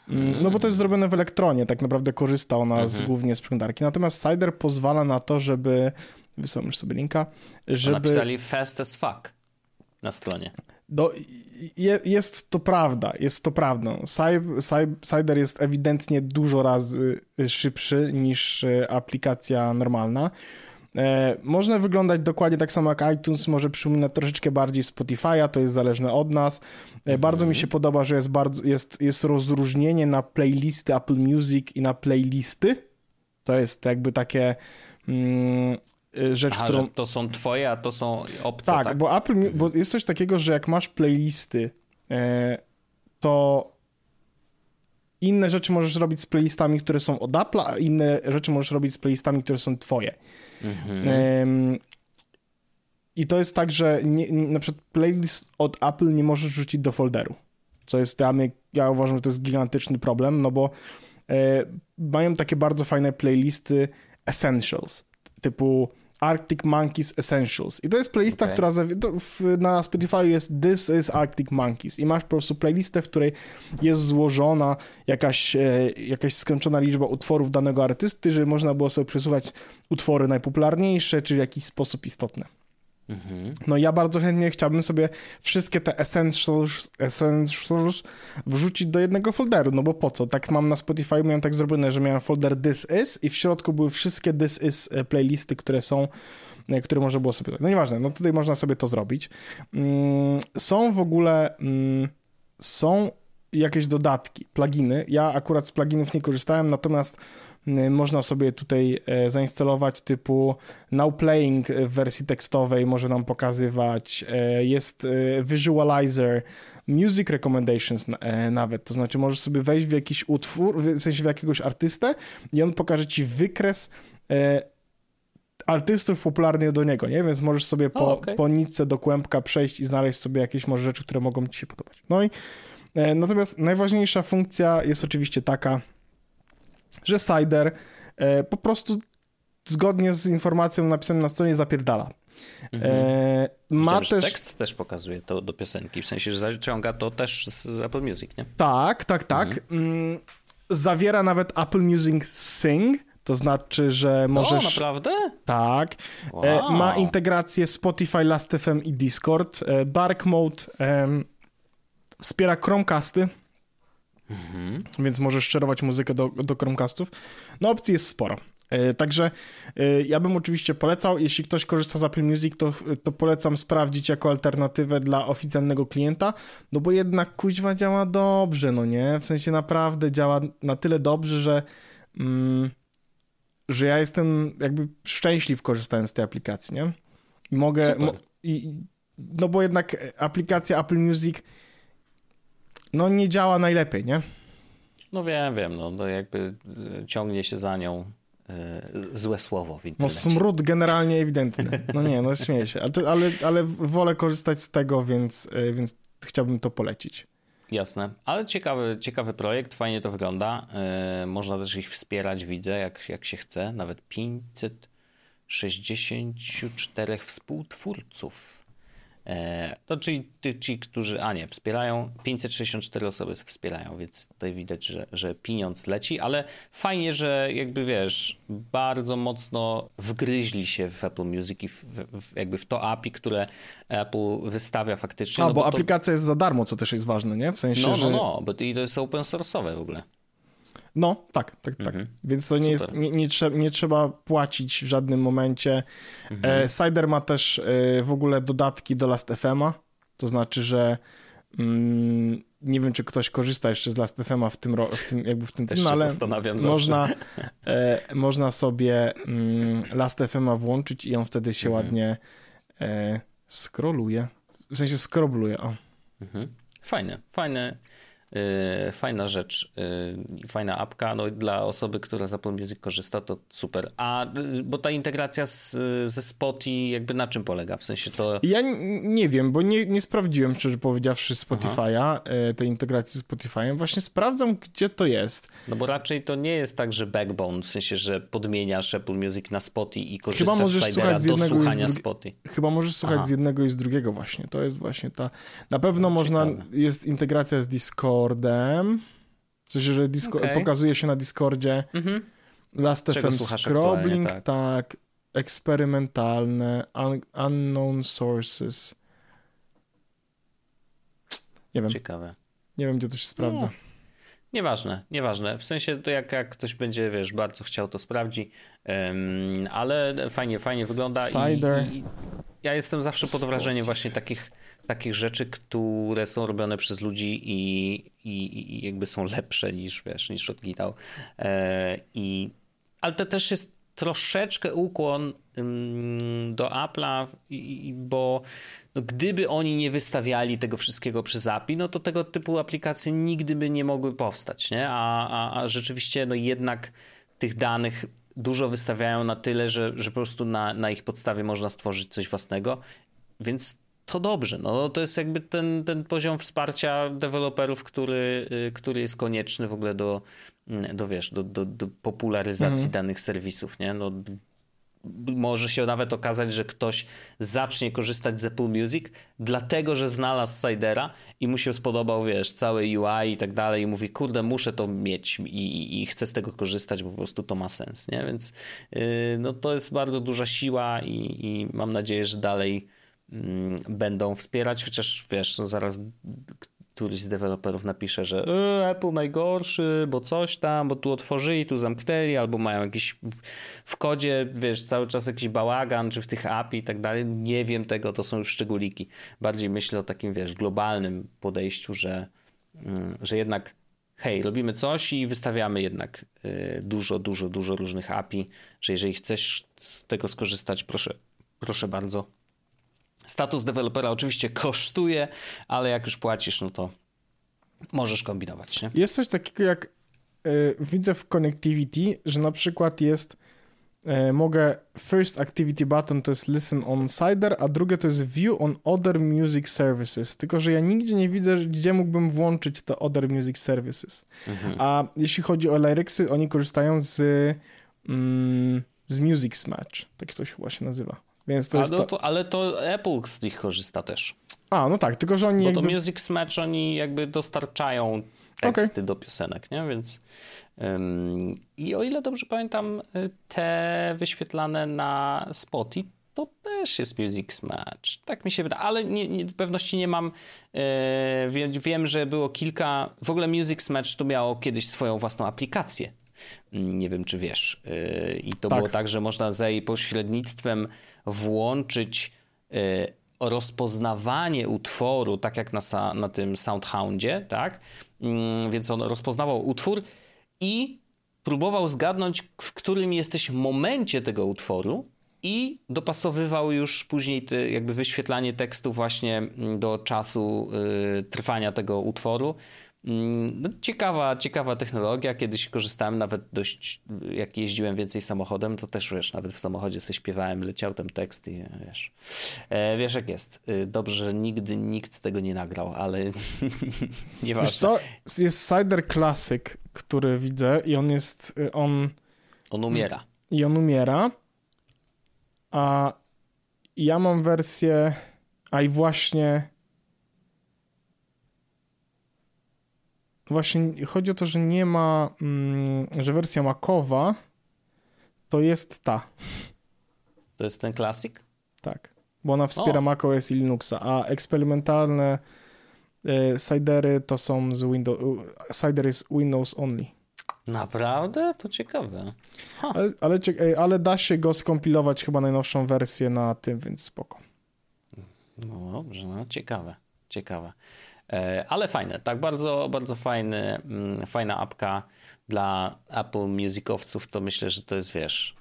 Speaker 2: mm, no bo to jest zrobione w elektronie, tak naprawdę korzysta ona mhm. z, głównie z przeglądarki. Natomiast Cider pozwala na to, żeby, wysłałem już sobie linka, żeby...
Speaker 1: napisali fast as fuck na stronie.
Speaker 2: Do, je, jest to prawda, jest to prawdą. Cider jest ewidentnie dużo razy szybszy niż e, aplikacja normalna. E, można wyglądać dokładnie tak samo jak iTunes, może przypominać troszeczkę bardziej Spotify'a, to jest zależne od nas. E, bardzo mi się podoba, że jest, bardzo, jest, jest rozróżnienie na playlisty Apple Music i na playlisty. To jest jakby takie mm, e, rzecz,
Speaker 1: Aha,
Speaker 2: którą...
Speaker 1: to są twoje, a to są obce,
Speaker 2: tak?
Speaker 1: tak?
Speaker 2: bo Apple, bo jest coś takiego, że jak masz playlisty, to inne rzeczy możesz robić z playlistami, które są od Apple, a inne rzeczy możesz robić z playlistami, które są twoje. Mhm. I to jest tak, że nie, na przykład playlist od Apple nie możesz rzucić do folderu, co jest dla mnie, ja uważam, że to jest gigantyczny problem, no bo e, mają takie bardzo fajne playlisty essentials, typu Arctic Monkeys Essentials. I to jest playlista, okay. która w, na Spotify jest This is Arctic Monkeys. I masz po prostu playlistę, w której jest złożona jakaś, e, jakaś skończona liczba utworów danego artysty, żeby można było sobie przesuwać utwory najpopularniejsze, czy w jakiś sposób istotne. No ja bardzo chętnie chciałbym sobie wszystkie te essentials, essentials wrzucić do jednego folderu, no bo po co? Tak mam na Spotify, miałem tak zrobione, że miałem folder This Is i w środku były wszystkie This Is e, playlisty, które są e, które można było sobie... No nieważne, no tutaj można sobie to zrobić. Mm, są w ogóle... Mm, są jakieś dodatki, pluginy. Ja akurat z pluginów nie korzystałem, natomiast można sobie tutaj e, zainstalować typu Now Playing w wersji tekstowej może nam pokazywać, e, jest e, Visualizer, Music Recommendations nawet, to znaczy możesz sobie wejść w jakiś utwór, w sensie w jakiegoś artystę i on pokaże ci wykres artystów popularnych do niego, nie? Więc możesz sobie po, o, okay. po nitce do kłębka przejść i znaleźć sobie jakieś może rzeczy, które mogą ci się podobać. No i natomiast najważniejsza funkcja jest oczywiście taka, że Cider e, po prostu zgodnie z informacją napisaną na stronie zapierdala. Mhm.
Speaker 1: E, ma też... tekst też pokazuje to do piosenki, w sensie, że zaciąga to też z Apple Music, nie?
Speaker 2: Tak, tak, tak. Mhm. Mm, zawiera nawet Apple Music Sing, to znaczy, że możesz...
Speaker 1: O, naprawdę?
Speaker 2: Tak. E, wow. Ma integrację Spotify, Last.fm i Discord. E, Dark Mode wspiera Chromecasty, Mhm. Więc możesz szczerować muzykę do, do Chromecastów. No opcji jest sporo. E, także e, ja bym oczywiście polecał, jeśli ktoś korzysta z Apple Music, to, to polecam sprawdzić jako alternatywę dla oficjalnego klienta, no bo jednak kuźwa działa dobrze, no nie? W sensie naprawdę działa na tyle dobrze, że, mm, że ja jestem jakby szczęśliw korzystając z tej aplikacji, nie? I mogę... Mo, i, no bo jednak aplikacja Apple Music no nie działa najlepiej, nie?
Speaker 1: No wiem, wiem, no to jakby y, ciągnie się za nią y, złe słowo w
Speaker 2: No
Speaker 1: internecie.
Speaker 2: smród generalnie ewidentny. No nie, no śmieję się. Ale, ale, ale wolę korzystać z tego, więc, y, więc chciałbym to polecić.
Speaker 1: Jasne, ale ciekawy, ciekawy projekt, fajnie to wygląda. E, można też ich wspierać, widzę, jak, jak się chce. Nawet 564 współtwórców. E, to czyli ci, którzy, a nie, wspierają, 564 osoby wspierają, więc tutaj widać, że, że pieniądz leci, ale fajnie, że jakby wiesz, bardzo mocno wgryźli się w Apple Music i w, w, jakby w to API, które Apple wystawia faktycznie.
Speaker 2: A,
Speaker 1: no
Speaker 2: bo,
Speaker 1: to,
Speaker 2: aplikacja jest za darmo, co też jest ważne, nie? W sensie,
Speaker 1: no,
Speaker 2: że...
Speaker 1: no, no, bo i to jest open source'owe w ogóle.
Speaker 2: No, tak, tak, tak.
Speaker 1: Mhm.
Speaker 2: Więc to nie, jest, nie, nie, trze nie trzeba płacić w żadnym momencie.
Speaker 1: Mhm.
Speaker 2: E, Cider ma też e, w ogóle dodatki do Last.fm'a, to znaczy, że mm, nie wiem, czy ktoś korzysta jeszcze z Last.fm'a w tym, ro- w tym, jakby w tym,
Speaker 1: Też
Speaker 2: tym
Speaker 1: się
Speaker 2: ale można, e, można sobie mm, Last.fm'a włączyć i on wtedy się
Speaker 1: Mhm.
Speaker 2: ładnie e, scrolluje. W sensie scrolluje, o.
Speaker 1: Mhm. Fajne, fajne, fajna rzecz, yy, fajna apka. No, dla osoby, która z Apple Music korzysta, to super. A yy, bo ta integracja z, ze Spotify jakby na czym polega? W sensie to.
Speaker 2: Ja nie wiem, bo nie, nie sprawdziłem, szczerze powiedziawszy, Spotify'a, tej integracji z Spotify'em. Właśnie sprawdzam, gdzie to jest.
Speaker 1: No bo raczej to nie jest tak, że backbone, w sensie, że podmieniasz Apple Music na Spotify i korzystasz
Speaker 2: możesz
Speaker 1: z Slidera
Speaker 2: z
Speaker 1: do słuchania
Speaker 2: drugi-
Speaker 1: Spotify.
Speaker 2: Chyba możesz słuchać
Speaker 1: Aha.
Speaker 2: z jednego i z drugiego właśnie. To jest właśnie ta... Na pewno można...
Speaker 1: ciekawe.
Speaker 2: Jest integracja z Discordem. Sensie, że Disco...
Speaker 1: Okej.
Speaker 2: pokazuje się na Discordzie.
Speaker 1: Mhm.
Speaker 2: Last
Speaker 1: Czego
Speaker 2: FM Scrobbling,
Speaker 1: aktualnie,
Speaker 2: tak. Eksperymentalne, un unknown sources. Nie wiem,
Speaker 1: Ciekawe.
Speaker 2: nie wiem, gdzie to się sprawdza.
Speaker 1: No. Nieważne, nieważne. W sensie to jak, jak ktoś będzie, wiesz, bardzo chciał, to sprawdzi. Em, ale fajnie, fajnie wygląda.
Speaker 2: Cider.
Speaker 1: I, i ja jestem zawsze pod wrażeniem właśnie takich, takich rzeczy, które są robione przez ludzi i, i, i jakby są lepsze niż, wiesz, niż oryginał. E, i, ale to też jest troszeczkę ukłon do Apple'a, bo no, gdyby oni nie wystawiali tego wszystkiego przez API, no to tego typu aplikacje nigdy by nie mogły powstać, nie? A, a, a rzeczywiście no jednak tych danych dużo wystawiają na tyle, że, że po prostu na, na ich podstawie można stworzyć coś własnego, więc to dobrze. No, to jest jakby ten, ten poziom wsparcia deweloperów, który, y, który jest konieczny w ogóle do, mm, do wiesz, do, do, do popularyzacji danych serwisów, nie? No, może się nawet okazać, że ktoś zacznie korzystać z Apple Music, dlatego że znalazł Sidera i mu się spodobał, wiesz, cały UI i tak dalej, i mówi, kurde, muszę to mieć i, i, i chcę z tego korzystać, bo po prostu to ma sens, nie? Więc yy, no, to jest bardzo duża siła i, i mam nadzieję, że dalej będą wspierać, chociaż wiesz, no zaraz któryś z deweloperów napisze, że e, Apple najgorszy, bo coś tam, bo tu otworzyli, tu zamknęli, albo mają jakiś w kodzie, wiesz, cały czas jakiś bałagan, czy w tych API i tak dalej. Nie wiem tego, to są już szczególiki. Bardziej myślę o takim, wiesz, globalnym podejściu, że, mm, że jednak hej, robimy coś i wystawiamy jednak y, dużo, dużo, dużo różnych API, że jeżeli chcesz z tego skorzystać, proszę, proszę bardzo. Status dewelopera oczywiście kosztuje, ale jak już płacisz, no to możesz kombinować, nie?
Speaker 2: Jest coś takiego jak y, widzę w Connectivity, że na przykład jest y, mogę first activity button to jest listen on Cider, a drugie to jest view on other music services. Tylko, że ja nigdzie nie widzę, gdzie mógłbym włączyć te other music services. A jeśli chodzi o Lyricsy, oni korzystają z mm, z Music Match. Tak coś chyba się nazywa. Więc to
Speaker 1: A
Speaker 2: jest
Speaker 1: no
Speaker 2: to...
Speaker 1: to, ale to Apple z nich korzysta też.
Speaker 2: A, no tak, tylko że oni
Speaker 1: Bo
Speaker 2: jakby...
Speaker 1: to Music Smatch oni jakby dostarczają teksty do piosenek, nie? Więc ym, i o ile dobrze pamiętam, y, te wyświetlane na Spotify to też jest Music Smatch. Tak mi się wydaje, ale nie, nie, pewności nie mam. Yy, wiem, że było kilka. W ogóle Music Smatch to miało kiedyś swoją własną aplikację. Mm, Nie wiem, czy wiesz. Yy, I to
Speaker 2: Tak.
Speaker 1: było tak, że można za jej pośrednictwem włączyć yy, rozpoznawanie utworu, tak jak na, na tym Soundhoundzie, tak? Mm, Więc on rozpoznawał utwór i próbował zgadnąć, w którym jesteś momencie tego utworu i dopasowywał już później te, jakby wyświetlanie tekstu właśnie do czasu y, trwania tego utworu. Mm, no, ciekawa, ciekawa technologia. Kiedyś korzystałem nawet dość, jak jeździłem więcej samochodem, to też wiesz, nawet w samochodzie sobie śpiewałem, leciał ten tekst i wiesz. E, wiesz jak jest. E, dobrze, że nigdy nikt tego nie nagrał, ale nieważne. Wiesz
Speaker 2: co, jest Cider Classic, który widzę i on jest, y, on...
Speaker 1: On umiera.
Speaker 2: I on umiera, a ja mam wersję, a i właśnie właśnie chodzi o to, że nie ma, mm, że wersja Macowa to jest ta.
Speaker 1: To jest ten klasik?
Speaker 2: Tak, bo ona wspiera o. macOS i Linuxa, a eksperymentalne y, Cidery to są z Windows, Cider jest Windows only.
Speaker 1: Naprawdę? To ciekawe.
Speaker 2: Ale, ale, ale, da się go skompilować chyba najnowszą wersję na tym, więc spoko.
Speaker 1: No dobrze, no ciekawe, ciekawe. E, ale fajne, tak bardzo, bardzo fajny, mm, fajna apka dla Apple Musicowców, to myślę, że to jest, wiesz,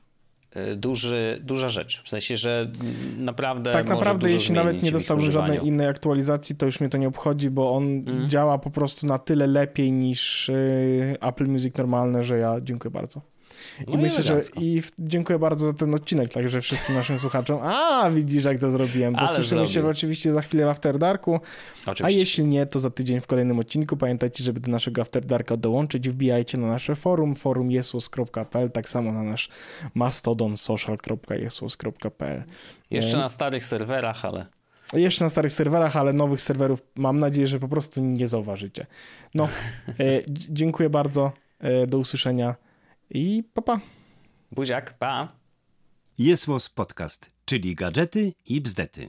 Speaker 1: e, duży, duża rzecz. W sensie, że naprawdę.
Speaker 2: Tak naprawdę, jeśli nawet nie dostałbym żadnej innej aktualizacji, to już mnie to nie obchodzi, bo on mm. działa po prostu na tyle lepiej niż e, Apple Music normalne, że ja dziękuję bardzo. I no myślę, że i w, dziękuję bardzo za ten odcinek, także wszystkim naszym słuchaczom. A, widzisz, jak to zrobiłem. Bo Ale słyszymy zrobił. się oczywiście za chwilę w After Darku. Oczywiście. A jeśli nie, to za tydzień w kolejnym odcinku. Pamiętajcie, żeby do naszego After Darka dołączyć, wbijajcie na nasze forum, forumjesus.pl, tak samo na nasz mastodon social.jesus.pl.
Speaker 1: Jeszcze na starych serwerach, ale...
Speaker 2: Jeszcze na starych serwerach, ale nowych serwerów mam nadzieję, że po prostu nie zauważycie. No, e, dziękuję bardzo. E, do usłyszenia i papa.
Speaker 1: Buziak, pa.
Speaker 3: Jest Podcast, czyli gadżety i bzdety.